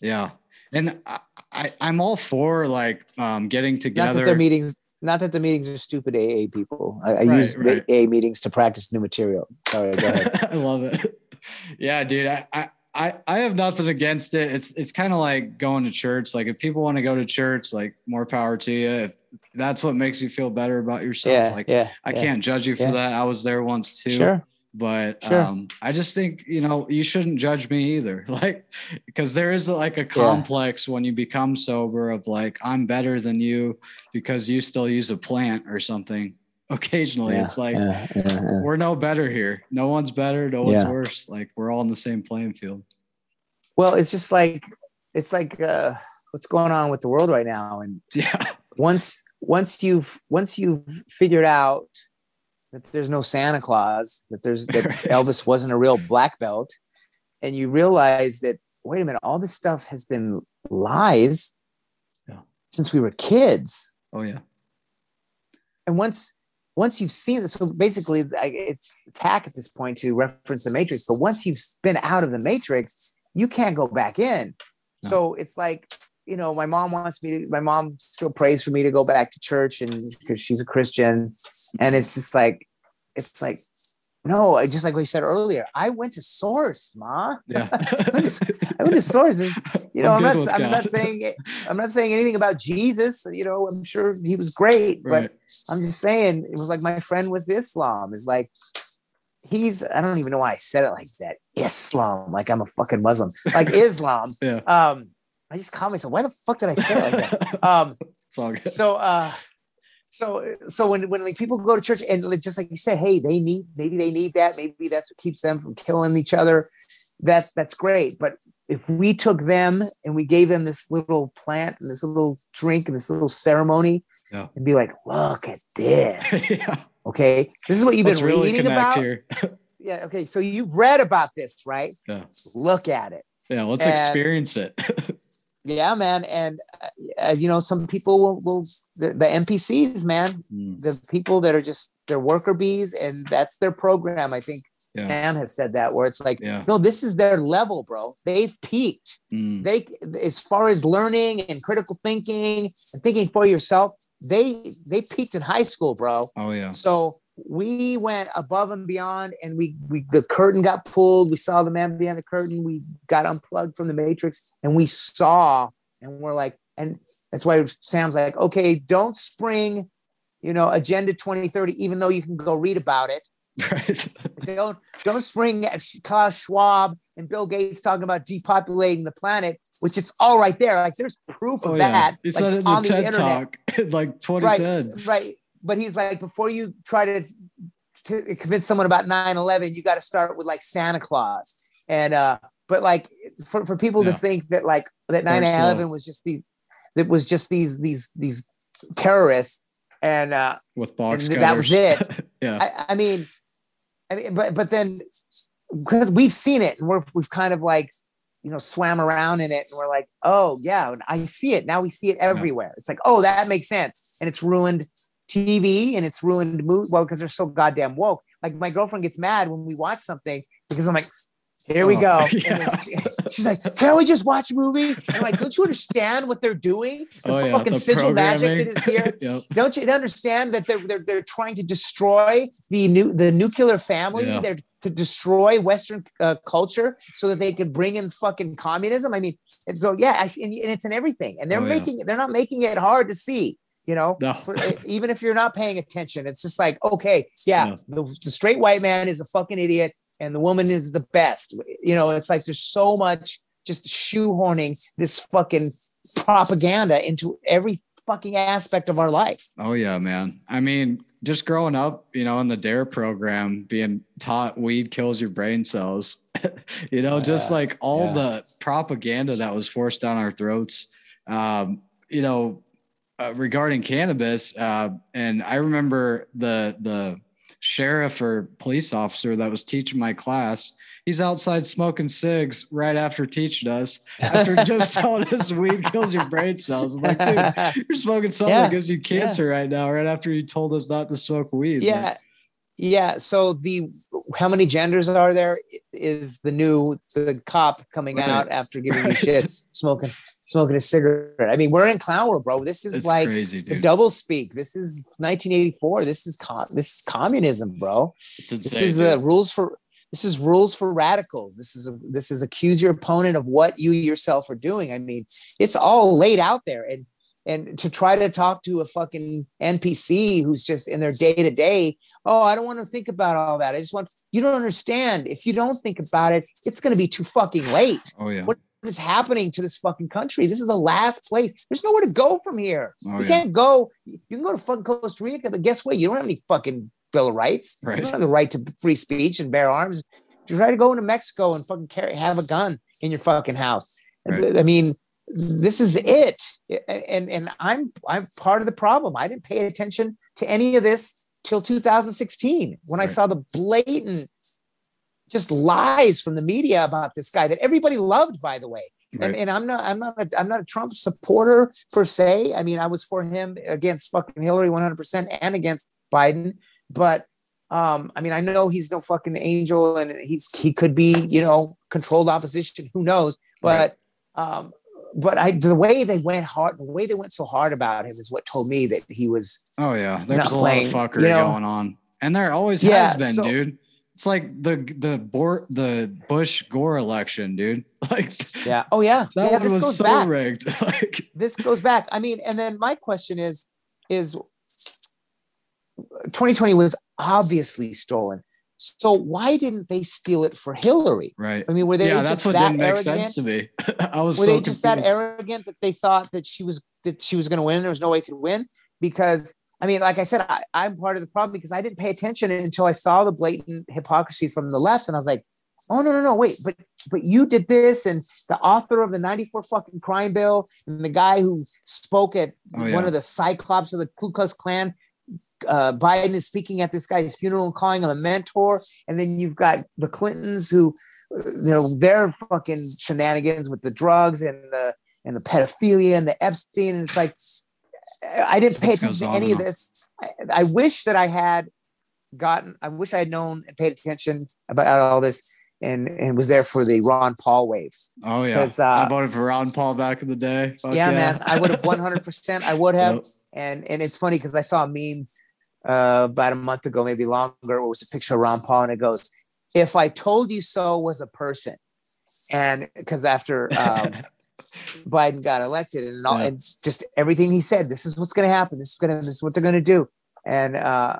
Speaker 2: Yeah. And I, I, I'm all for like um, getting
Speaker 4: Not that
Speaker 2: together.
Speaker 4: meetings, not that the meetings are stupid AA people. I, I
Speaker 2: Right,
Speaker 4: use
Speaker 2: right.
Speaker 4: AA meetings to practice new material. Sorry, go ahead.
Speaker 2: I love it. Yeah, dude. I, I I I have nothing against it. It's it's kind of like going to church. Like if people want to go to church, like more power to you. If that's what makes you feel better about yourself.
Speaker 4: yeah,
Speaker 2: like
Speaker 4: yeah.
Speaker 2: I
Speaker 4: yeah.
Speaker 2: can't judge you for
Speaker 4: Yeah.
Speaker 2: that. I was there once too.
Speaker 4: Sure.
Speaker 2: But
Speaker 4: Sure.
Speaker 2: um, I just think you know you shouldn't judge me either. Like because there is like a complex when you become sober of like I'm better than you because you still use a plant or something. Occasionally,
Speaker 4: Yeah,
Speaker 2: it's like
Speaker 4: yeah, yeah,
Speaker 2: we're no better here. No one's better. No one's worse. Like we're all in the same playing field.
Speaker 4: Well, it's just like it's like uh, what's going on with the world right now, and
Speaker 2: Yeah.
Speaker 4: once once you've once you've figured out that there's no Santa Claus, that there's that
Speaker 2: Right.
Speaker 4: Elvis wasn't a real black belt, and you realize that wait a minute, all this stuff has been lies since we were kids.
Speaker 2: Oh yeah.
Speaker 4: And once once you've seen it, so basically it's tack at this point to reference the matrix, but once you've been out of the matrix, you can't go back in.
Speaker 2: No.
Speaker 4: So it's like, you know, my mom wants me to, my mom still prays for me to go back to church and because she's a Christian. And it's just like, it's like, no, I- just like we said earlier, I went to source, ma.
Speaker 2: Yeah.
Speaker 4: I went to source and you know, I'm,
Speaker 2: I'm
Speaker 4: not, I'm
Speaker 2: God.
Speaker 4: not saying, I'm not saying anything about Jesus. You know, I'm sure he was great,
Speaker 2: Right.
Speaker 4: but I'm just saying it was like my friend with Islam is like, he's, I don't even know why I said it like that. Islam, like I'm a fucking Muslim, like Islam.
Speaker 2: Yeah.
Speaker 4: Um, I just caught myself. Why the fuck did I say it like that? Um,
Speaker 2: it's all good.
Speaker 4: so uh so so when when like people go to church and like, just like you say hey they need maybe they need that maybe that's what keeps them from killing each other that's that's great but if we took them and we gave them this little plant and this little drink and this little ceremony
Speaker 2: Yeah.
Speaker 4: and be like look at this
Speaker 2: yeah.
Speaker 4: okay this is what you've
Speaker 2: Let's
Speaker 4: been
Speaker 2: really
Speaker 4: reading about yeah okay so you've read about this right
Speaker 2: Yeah.
Speaker 4: look at it
Speaker 2: Yeah. Let's
Speaker 4: And-
Speaker 2: experience it.
Speaker 4: yeah man and uh, uh, you know some people will will the, the npcs man
Speaker 2: Mm,
Speaker 4: the people that are just they're worker bees and that's their program. I think
Speaker 2: Yeah.
Speaker 4: Sam has said that where it's like,
Speaker 2: Yeah.
Speaker 4: no, this is their level, bro. They've peaked.
Speaker 2: mm,
Speaker 4: They as far as learning and critical thinking and thinking for yourself, they they peaked in high school, bro.
Speaker 2: oh yeah.
Speaker 4: So we went above and beyond and we we the curtain got pulled. We saw the man behind the curtain. We got unplugged from the matrix and we saw and we're like, and that's why Sam's like, okay, don't spring, you know, agenda 2030, even though you can go read about it.
Speaker 2: Right.
Speaker 4: Don't don't spring at Klaus Schwab and Bill Gates talking about depopulating the planet, which it's all right there. Like there's proof of
Speaker 2: Oh yeah.
Speaker 4: that
Speaker 2: You
Speaker 4: like,
Speaker 2: said it in
Speaker 4: on
Speaker 2: the TED
Speaker 4: internet
Speaker 2: talk in like 2010.
Speaker 4: right but he's like before you try to, to convince someone about 9-11 you got to start with like santa claus. And uh but like for, for people
Speaker 2: Yeah.
Speaker 4: to think that like that
Speaker 2: Start
Speaker 4: 9-11 was just these that was just these these these terrorists and uh
Speaker 2: with box
Speaker 4: And that was
Speaker 2: it. yeah.
Speaker 4: I, I mean i mean but but then because we've seen it and we're, we've kind of like you know swam around in it and we're like oh yeah i see it. Now we see it everywhere. It's like oh that makes sense. And it's ruined tv and it's ruined mood well because they're so goddamn woke. Like my girlfriend gets mad when we watch something because i'm like here we
Speaker 2: Oh,
Speaker 4: go.
Speaker 2: Yeah.
Speaker 4: she- she's like can't we just watch a movie? And i'm like don't you understand what they're doing? The
Speaker 2: oh
Speaker 4: fucking
Speaker 2: the
Speaker 4: sigil magic that is here.
Speaker 2: Yep.
Speaker 4: don't you understand that they're they're, they're trying to destroy the new the nuclear family?
Speaker 2: Yeah.
Speaker 4: they're to destroy western uh, culture so that they can bring in fucking communism? I mean and so yeah I, and, and it's in everything and they're
Speaker 2: Oh, yeah.
Speaker 4: making they're not making it hard to see you know
Speaker 2: No.
Speaker 4: for, e, even if you're not paying attention it's just like okay yeah,
Speaker 2: Yeah.
Speaker 4: The, the straight white man is a fucking idiot and the woman is the best you know it's like there's so much just shoehorning this fucking propaganda into every fucking aspect of our life
Speaker 2: Oh yeah, man. I mean, just growing up, you know, in the DARE program, being taught weed kills your brain cells, you know, just like all
Speaker 4: yeah.
Speaker 2: the propaganda that was forced down our throats, um, you know, uh, regarding cannabis. Uh, and I remember the the sheriff or police officer that was teaching my class. He's outside smoking cigs right after teaching us, after just telling us weed kills your brain cells. I'm like, dude, you're smoking something
Speaker 4: Yeah,
Speaker 2: that gives you cancer right now, right after you told us not to smoke weed.
Speaker 4: yeah yeah so the how many genders are there is the new the cop coming
Speaker 2: Right.
Speaker 4: out after giving you shit smoking smoking a cigarette. I mean we're in clown world bro. This is
Speaker 2: it's
Speaker 4: like
Speaker 2: crazy,
Speaker 4: the double speak. This is 1984 this is com- this is communism bro.
Speaker 2: It's
Speaker 4: this is the
Speaker 2: dude.
Speaker 4: rules for this is rules for radicals. This is a, this is accuse your opponent of what you yourself are doing. I mean it's all laid out there. And and to try to talk to a fucking npc who's just in their day to day oh i don't want to think about all that. I just want you don't understand. If you don't think about it it's going to be too fucking late.
Speaker 2: Oh yeah.
Speaker 4: what is happening to this fucking country. This is the last place. There's nowhere to go from here.
Speaker 2: Oh,
Speaker 4: you
Speaker 2: yeah.
Speaker 4: can't go you can go to fucking costa rica but guess what? You don't have any fucking bill of rights.
Speaker 2: Right.
Speaker 4: you don't have the right to free speech and bear arms. You try to go into mexico and fucking carry have a gun in your fucking house.
Speaker 2: Right.
Speaker 4: i mean this is it. And and i'm i'm part of the problem. I didn't pay attention to any of this till 2016 when i saw the blatant just lies from the media about this guy that everybody loved, by the way.
Speaker 2: Right.
Speaker 4: And, and I'm not I'm not a, I'm not a Trump supporter per se. I mean, I was for him against fucking Hillary 100% and against Biden, but um, I mean, I know he's no fucking angel, and he's he could be, you know, controlled opposition. Who knows? But um, but I the way they went hard, the way they went so hard about him is what told me that he was.
Speaker 2: Oh yeah, there's a
Speaker 4: playing,
Speaker 2: lot of fuckery
Speaker 4: you know?
Speaker 2: going on, and there always
Speaker 4: Yeah,
Speaker 2: has been,
Speaker 4: so-
Speaker 2: dude. It's like the the Bor- the Bush Gore election, dude. Like
Speaker 4: Yeah. Oh yeah.
Speaker 2: that
Speaker 4: yeah. This
Speaker 2: was
Speaker 4: goes
Speaker 2: so
Speaker 4: back.
Speaker 2: rigged. like
Speaker 4: This goes back. I mean, and then my question is, is 2020 was obviously stolen. So why didn't they steal it for Hillary?
Speaker 2: right.
Speaker 4: I mean, were they
Speaker 2: yeah,
Speaker 4: just
Speaker 2: that's what
Speaker 4: that
Speaker 2: didn't make
Speaker 4: arrogant?
Speaker 2: sense to me. I was
Speaker 4: were
Speaker 2: so
Speaker 4: they just that arrogant that they thought that she was that she was going to win? There was no way it could win because I mean, like I said, I, I'm part of the problem because I didn't pay attention until I saw the blatant hypocrisy from the left, and I was like, oh no no no wait, but but you did this, and the author of the '94 fucking crime bill, and the guy who spoke at
Speaker 2: Oh, yeah.
Speaker 4: one of the cyclops of the Ku Klux Klan. Uh, Biden is speaking at this guy's funeral and calling him a mentor, and then you've got the Clintons who, you know, their fucking shenanigans with the drugs and the and the pedophilia and the Epstein, and it's like I didn't pay attention to any of this. I, I wish that I had gotten. I wish I had known and paid attention about all this and and was there for the Ron Paul wave.
Speaker 2: Oh yeah,
Speaker 4: uh,
Speaker 2: I voted for Ron Paul back in the day. Fuck
Speaker 4: yeah, man, I would have 100. percent I would have.
Speaker 2: Yep.
Speaker 4: And and it's funny because I saw a meme uh, about a month ago, maybe longer. It was a picture of Ron Paul, and it goes, "If I told you so was a person," and because after um, Biden got elected, and all,
Speaker 2: Yeah.
Speaker 4: and just everything he said, this is what's going to happen. This is going to this is what they're going to do, and uh,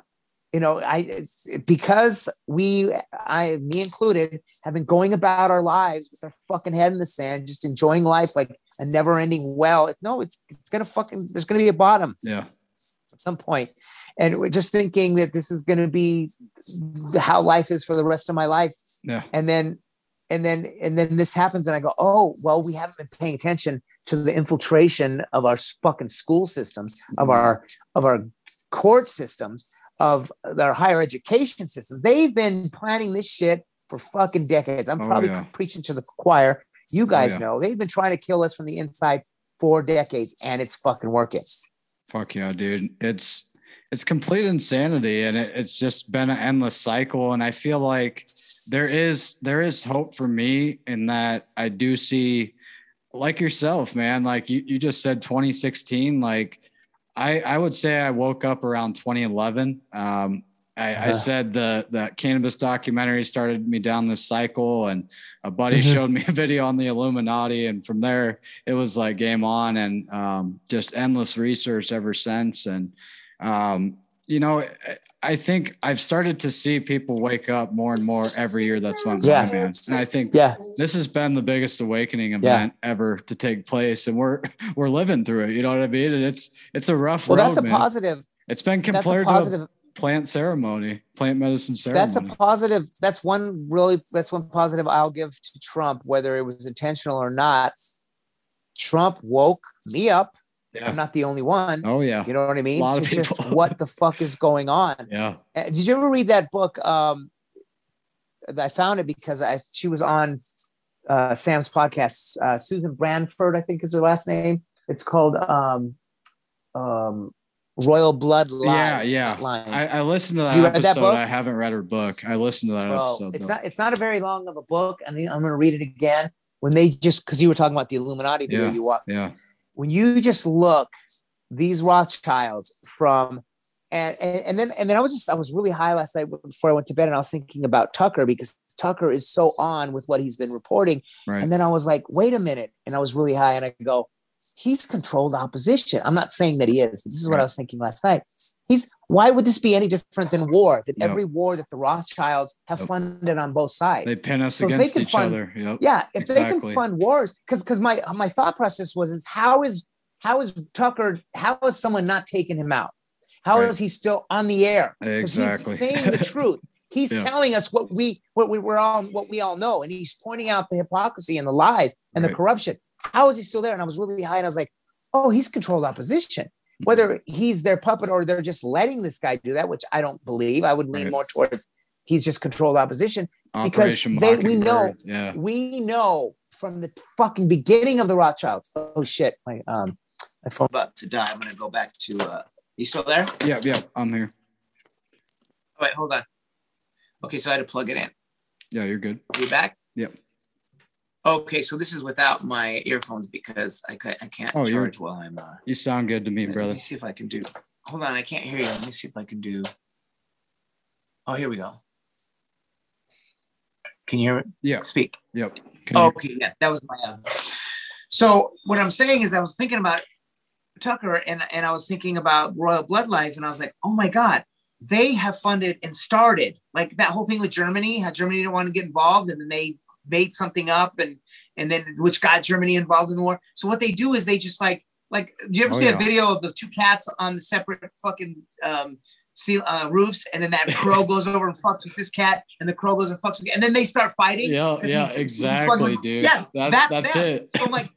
Speaker 4: you know, I because we, I, me included, have been going about our lives with our fucking head in the sand, just enjoying life like a never-ending well. It's, no, it's it's gonna fucking. There's gonna be a bottom
Speaker 2: Yeah,
Speaker 4: at some point, and we're just thinking that this is gonna be how life is for the rest of my life,
Speaker 2: yeah,
Speaker 4: and then. And then, and then this happens, and I go, "Oh, well, we haven't been paying attention to the infiltration of our fucking school systems, of mm-hmm. our of our court systems, of our higher education systems. They've been planning this shit for fucking decades. I'm
Speaker 2: Oh,
Speaker 4: probably
Speaker 2: yeah.
Speaker 4: preaching to the choir. You oh, guys
Speaker 2: yeah.
Speaker 4: know they've been trying to kill us from the inside for decades, and it's fucking working.
Speaker 2: fuck yeah, dude. It's it's complete insanity, and it, it's just been an endless cycle. And I feel like there is there is hope for me in that I do see, like yourself, man. Like you you just said, 2016. Like I I would say I woke up around 2011. Um, I, I
Speaker 4: Uh-huh.
Speaker 2: said the the cannabis documentary started me down this cycle, and a buddy
Speaker 4: Mhm.
Speaker 2: showed me a video on the Illuminati, and from there it was like game on, and um, just endless research ever since. And um, you know, I- think I've started to see people wake up more and more every year that's went
Speaker 4: Yeah.
Speaker 2: man. And I think
Speaker 4: Yeah,
Speaker 2: this has been the biggest awakening event ever to take place, and we're we're living through it. You know what I mean? And it's it's a rough
Speaker 4: well,
Speaker 2: road,
Speaker 4: that's a
Speaker 2: man.
Speaker 4: positive.
Speaker 2: It's been compared to
Speaker 4: positive.
Speaker 2: plant ceremony, plant medicine ceremony.
Speaker 4: That's a positive. That's one really. That's one positive I'll give to Trump, whether it was intentional or not. Trump woke me up.
Speaker 2: Yeah.
Speaker 4: I'm not the only one.
Speaker 2: Oh yeah.
Speaker 4: You know what I mean?
Speaker 2: of
Speaker 4: just what the fuck is going on?
Speaker 2: Yeah.
Speaker 4: Uh, Did you ever read that book? Um, I found it because I she was on uh, Sam's podcast. Uh, Susan Branford, I think, is her last name. It's called um, um, Royal Blood Lies.
Speaker 2: yeah, yeah.
Speaker 4: Lines.
Speaker 2: I, I listened to that
Speaker 4: You read that book?
Speaker 2: I haven't read her book. I listened to that
Speaker 4: Bro,
Speaker 2: episode.
Speaker 4: it's
Speaker 2: though.
Speaker 4: not. It's not a very long of a book. I mean, I'm going to read it again. When they just because you were talking about the Illuminati video,
Speaker 2: Yeah.
Speaker 4: you walk
Speaker 2: yeah.
Speaker 4: When you just look these Rothschilds from and, and and then and then I was just I was really high last night before I went to bed and I was thinking about Tucker because Tucker is so on with what he's been reporting
Speaker 2: Right.
Speaker 4: and then I was like wait a minute and I was really high and I go he's controlled opposition I'm not saying that he is but this is what I was thinking last night he's why would this be any different than war that every war that the Rothschilds have funded on both sides
Speaker 2: they pin us
Speaker 4: So
Speaker 2: against
Speaker 4: can
Speaker 2: each
Speaker 4: fund-
Speaker 2: other. Yep.
Speaker 4: yeah, if they can fund wars, because because my my thought process was is how is how is Tucker how is someone not taking him out? How is
Speaker 2: Right.
Speaker 4: he still on the air?
Speaker 2: Exactly.
Speaker 4: he's saying the truth. He's
Speaker 2: Yeah.
Speaker 4: telling us what we what we were all what we all know, and he's pointing out the hypocrisy and the lies and the corruption. How is he still there? And I was really high, and I was like, oh, he's controlled opposition. Whether he's their puppet or they're just letting this guy do that, which I don't believe. I would lean
Speaker 2: Right.
Speaker 4: more towards he's just controlled opposition. because they, we know
Speaker 2: yeah.
Speaker 4: we know from the fucking beginning of the Rothschilds. Oh shit, my um, my phone about to die. I'm gonna go back to. uh You still there?
Speaker 2: Yeah, yeah, I'm here.
Speaker 4: Oh, wait, hold on. Okay, so I had to plug it in.
Speaker 2: Yeah, you're good.
Speaker 4: Are you back?
Speaker 2: Yep.
Speaker 4: Okay, so this is without my earphones because I, ca- I can't
Speaker 2: Oh,
Speaker 4: charge while I'm. Uh,
Speaker 2: You sound good to me, brother.
Speaker 4: let me see if I can do. Hold on, I can't hear you. Let me see if I can do. Oh, here we go. Can you hear it?
Speaker 2: Yeah,
Speaker 4: Speak.
Speaker 2: yep.
Speaker 4: Okay, yeah, that was my. Uh... So what I'm saying is, I was thinking about Tucker, and and I was thinking about Royal Bloodlines, and I was like, oh my god, they have funded and started like that whole thing with Germany. How Germany didn't want to get involved, and then they made something up, and and then which got Germany involved in the war. So what they do is they just like like. Do you ever
Speaker 2: Oh,
Speaker 4: see a video of the two cats on the separate fucking um, seal, uh, roofs, and then that crow goes over and fucks with this cat, and the crow goes and fucks with, and then they start fighting.
Speaker 2: Yeah, yeah, exactly, dude.
Speaker 4: Yeah,
Speaker 2: that's
Speaker 4: that's
Speaker 2: that's,
Speaker 4: them.
Speaker 2: it.
Speaker 4: So I'm like,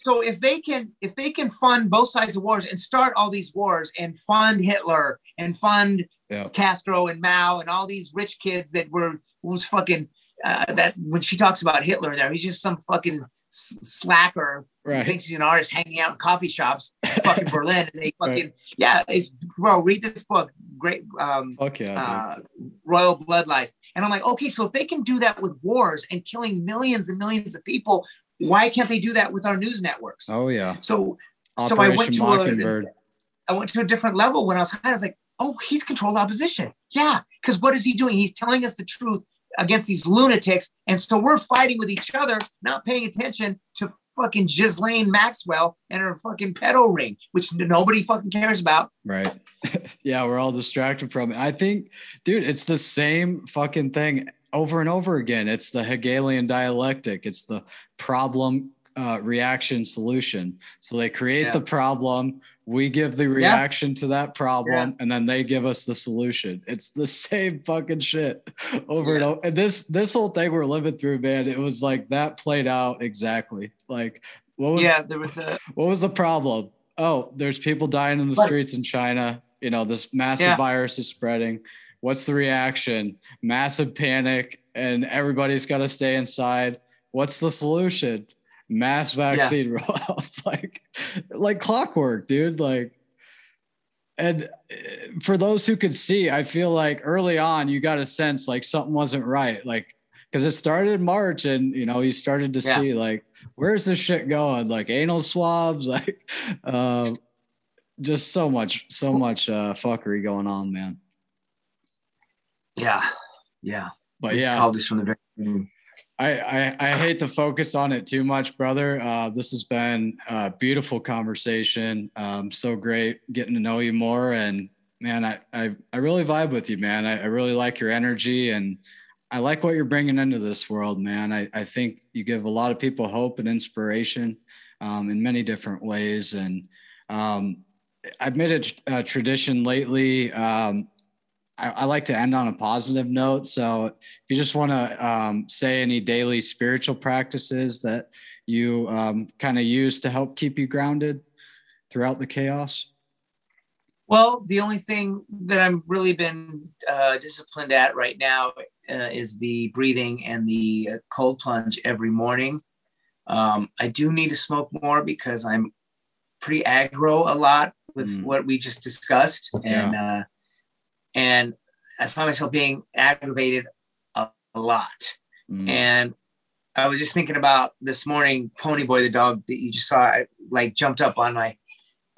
Speaker 4: so if they can, if they can fund both sides of wars and start all these wars and fund Hitler and fund
Speaker 2: Yeah.
Speaker 4: Castro and Mao and all these rich kids that were was fucking uh, that when she talks about Hitler there, he's just some fucking slacker who
Speaker 2: Right.
Speaker 4: thinks he's an artist hanging out in coffee shops, in fucking Berlin, and they fucking
Speaker 2: Right.
Speaker 4: yeah, it's bro, read this book, great. Um,
Speaker 2: yeah,
Speaker 4: uh, royal bloodlines. And I'm like, okay, so if they can do that with wars and killing millions and millions of people, why can't they do that with our news networks?
Speaker 2: Oh yeah.
Speaker 4: So, so I went to
Speaker 2: Mockingbird.
Speaker 4: a, I went to a different level when I was high. I was like, oh, he's controlled opposition. Yeah, because what is he doing? He's telling us the truth against these lunatics, and so we're fighting with each other, not paying attention to fucking Ghislaine Maxwell and her fucking pedo ring, which nobody fucking cares about.
Speaker 2: Right. yeah, we're all distracted from it. I think, dude, it's the same fucking thing over and over again. It's the Hegelian dialectic. It's the problem uh, reaction solution. So they create
Speaker 4: Yeah.
Speaker 2: the problem, we give the reaction to that problem, and then they give us the solution. It's the same fucking shit over and over. And this this whole thing we're living through, man, it was like that played out exactly. Like what was
Speaker 4: Yeah, there was a
Speaker 2: what was the problem? Oh, there's people dying in the
Speaker 4: But-
Speaker 2: streets in China. You know, this massive
Speaker 4: Yeah.
Speaker 2: virus is spreading. What's the reaction? Massive panic, and everybody's got to stay inside. What's the solution? Mass vaccine rollout, like, like clockwork, dude. Like, and uh, for those who could see, I feel like early on you got a sense like something wasn't right, like because it started in March, and you know you started to
Speaker 4: Yeah.
Speaker 2: see like where's this shit going? Like anal swabs, like um, just so much, so much uh, fuckery going on, man.
Speaker 4: yeah, yeah.
Speaker 2: But yeah,
Speaker 4: called this from the very beginning.
Speaker 2: I, I I hate to focus on it too much, brother. Uh, this has been a beautiful conversation. Um, so great getting to know you more, and man, I I, I really vibe with you, man. I, I really like your energy, and I like what you're bringing into this world, man. I I think you give a lot of people hope and inspiration um, in many different ways, and um, I've made it a tradition lately. Um, I, I like to end on a positive note, so if you just want to um, say any daily spiritual practices that you um, kind of use to help keep you grounded throughout the chaos.
Speaker 4: Well, the only thing that I'm really been uh, disciplined at right now uh, is the breathing and the uh, cold plunge every morning. Um, I do need to smoke more because I'm pretty aggro a lot with
Speaker 2: Mm.
Speaker 4: what we just discussed, and uh, and I find myself being aggravated a, a lot.
Speaker 2: Mm.
Speaker 4: And I was just thinking about this morning, Pony Boy, the dog that you just saw, I, like jumped up on my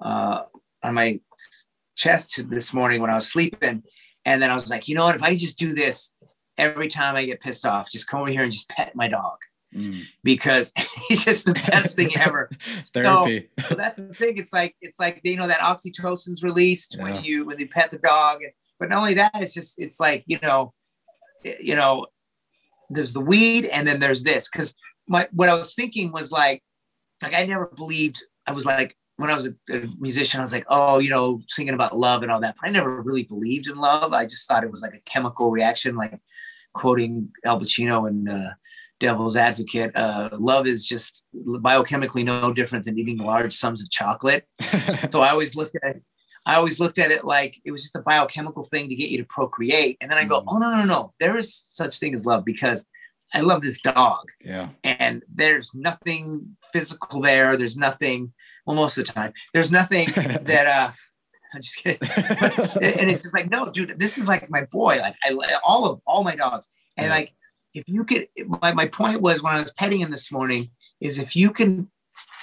Speaker 4: uh, on my chest this morning when I was sleeping, and then I was like, you know what? If I just do this every time I get pissed off, just come over here and just pet my dog
Speaker 2: Mm.
Speaker 4: because he's just the best thing ever.
Speaker 2: Therapy.
Speaker 4: So that's the thing. It's like it's like you know that oxytocin's released
Speaker 2: Yeah.
Speaker 4: when you when you pet the dog, and but not only that, it's just it's like you know, you know, there's the weed and then there's this. Because my what I was thinking was like like I never believed I was like when I was a, a musician I was like oh you know singing about love and all that. But I never really believed in love. I just thought it was like a chemical reaction like quoting Al Pacino and uh, Devil's Advocate uh, love is just biochemically no different than eating large sums of chocolate. So I always looked at I always looked at it like it was just a biochemical thing to get you to procreate. And then I go,
Speaker 2: Mhm.
Speaker 4: oh no, no, no, there is such thing as love because I love this dog
Speaker 2: Yeah.
Speaker 4: and there's nothing physical there. There's nothing, well, most of the time, there's nothing that uh I'm just kidding. and it's just like, no, dude, this is like my boy. Like I all of all my dogs. And
Speaker 2: Yeah.
Speaker 4: like if you could my, my point was when I was petting him this morning, is if you can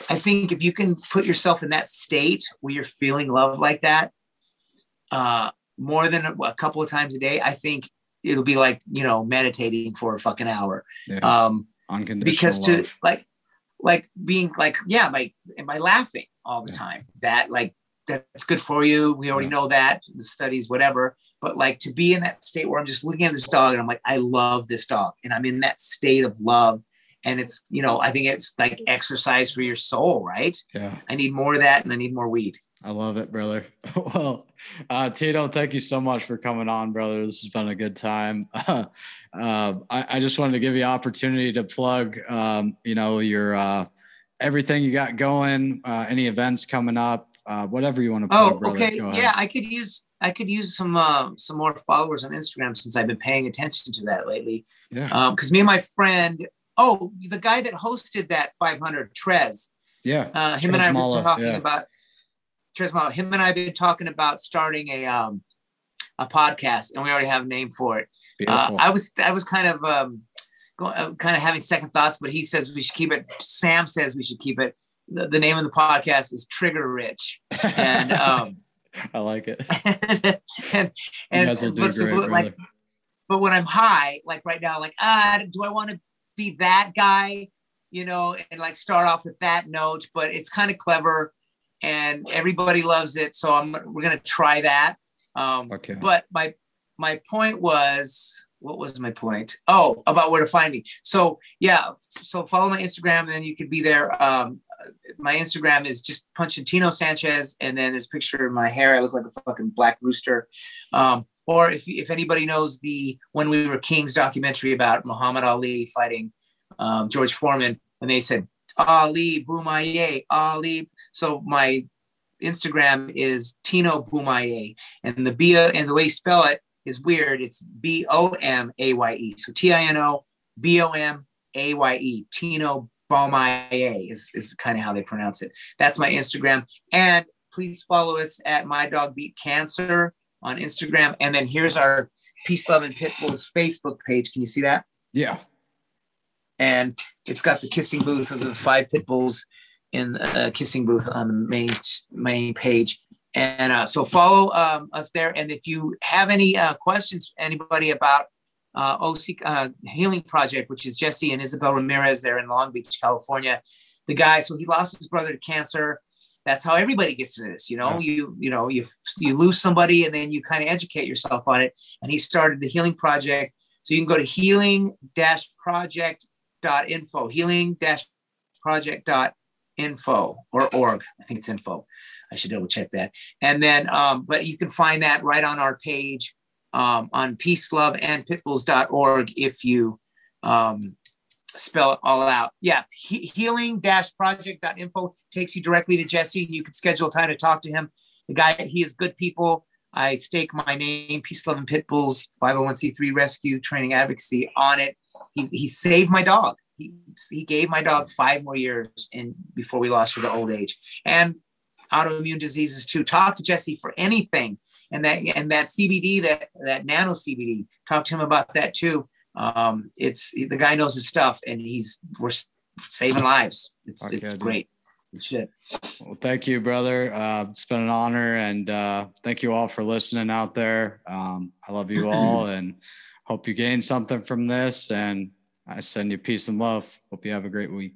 Speaker 4: I think if you can put yourself in that state where you're feeling love like that, uh more than a, a couple of times a day, I think it'll be like, you know, meditating for a fucking hour.
Speaker 2: yeah.
Speaker 4: Um
Speaker 2: Unconditional
Speaker 4: because to
Speaker 2: love.
Speaker 4: like like being like yeah by by laughing all the
Speaker 2: Yeah.
Speaker 4: time that like that's good for you we already
Speaker 2: Yeah.
Speaker 4: know that the studies whatever but like to be in that state where i'm just looking at this dog and i'm like i love this dog and i'm in that state of love and it's you know i think it's like exercise for your soul right
Speaker 2: yeah.
Speaker 4: i need more of that and i need more weed
Speaker 2: I love it, brother. well, uh, Tito, thank you so much for coming on, brother. This has been a good time. uh, I, I just wanted to give you opportunity to plug, um, you know, your uh, everything you got going, uh, any events coming up, uh, whatever you want to plug,
Speaker 4: oh
Speaker 2: brother.
Speaker 4: okay yeah i could use i could use some uh, some more followers on instagram since i've been paying attention to that lately
Speaker 2: yeah,
Speaker 4: um because me and my friend oh the guy that hosted that 500 trez
Speaker 2: yeah.
Speaker 4: uh him and i were
Speaker 2: Tresmala,
Speaker 4: talking
Speaker 2: yeah.
Speaker 4: about Tresmala, him and i have been talking about starting a um a podcast and we already have a name for it uh, i was i was kind of um going, uh, kind of having second thoughts but he says we should keep it sam says we should keep it the, the name of the podcast is trigger rich and um
Speaker 2: I like it.
Speaker 4: and and
Speaker 2: do
Speaker 4: but,
Speaker 2: great,
Speaker 4: but, like but when I'm high, like right now, like ah, do I want to be that guy, you know, and like start off with that note? But it's kind of clever, and everybody loves it, so I'm we're gonna try that. Um,
Speaker 2: Okay.
Speaker 4: But my my point was, what was my point? Oh, about where to find me. So yeah, so follow my Instagram, and then you could be there. Um, my Instagram is just Punchantino Sanchez, and then there's a picture of my hair. I look like a fucking black rooster. Um, or if if anybody knows the When We Were Kings documentary about Muhammad Ali fighting um, George Foreman, when they said Ali Bomaye, Ali. So my Instagram is Tino Bomaye, and the B and the way you spell it is weird. It's B O M A Y E. So T I N O B O M A Y E. Tino Bomaye is, is kind of how they pronounce it. That's my Instagram. And please follow us at My Dog Beat Cancer on Instagram. And then here's our Peace, Love, and Pitbull's Facebook page. Can you see that?
Speaker 2: yeah.
Speaker 4: And it's got the kissing booth of the five pit bulls in the uh, kissing booth on the main main page. And uh, so follow um, us there. And if you have any uh, questions, anybody about uh, OC uh, Healing Project, which is Jesse and Isabel Ramirez there in Long Beach, California, the guy. So he lost his brother to cancer. That's how everybody gets into this. You know,
Speaker 2: Yeah.
Speaker 4: you you know you you lose somebody and then you kind of educate yourself on it. And he started the Healing Project. So you can go to healing dash project dot info healing dash project dot info or org. I think it's info. I should double check that. And then, um, but you can find that right on our page um, on peace, love, and pitbulls.org if you um, spell it all out. Yeah, he- healing-project.info takes you directly to Jesse. And you can schedule time to talk to him. The guy, he is good people. I stake my name, Peace, Love, and Pitbulls, 501c3 Rescue Training Advocacy on it. He, he saved my dog. He, he gave my dog five more years in before we lost her to old age. And autoimmune diseases too. Talk to Jesse for anything. And that and that CBD, that that nano CBD, talk to him about that too. Um, it's the guy knows his stuff, and he's we're saving lives. It's
Speaker 2: Okay,
Speaker 4: it's
Speaker 2: dude.
Speaker 4: great. Good shit.
Speaker 2: Well, thank you, brother. Uh, it's been an honor, and uh, thank you all for listening out there. Um, I love you all, and hope you gain something from this. And I send you peace and love. Hope you have a great week.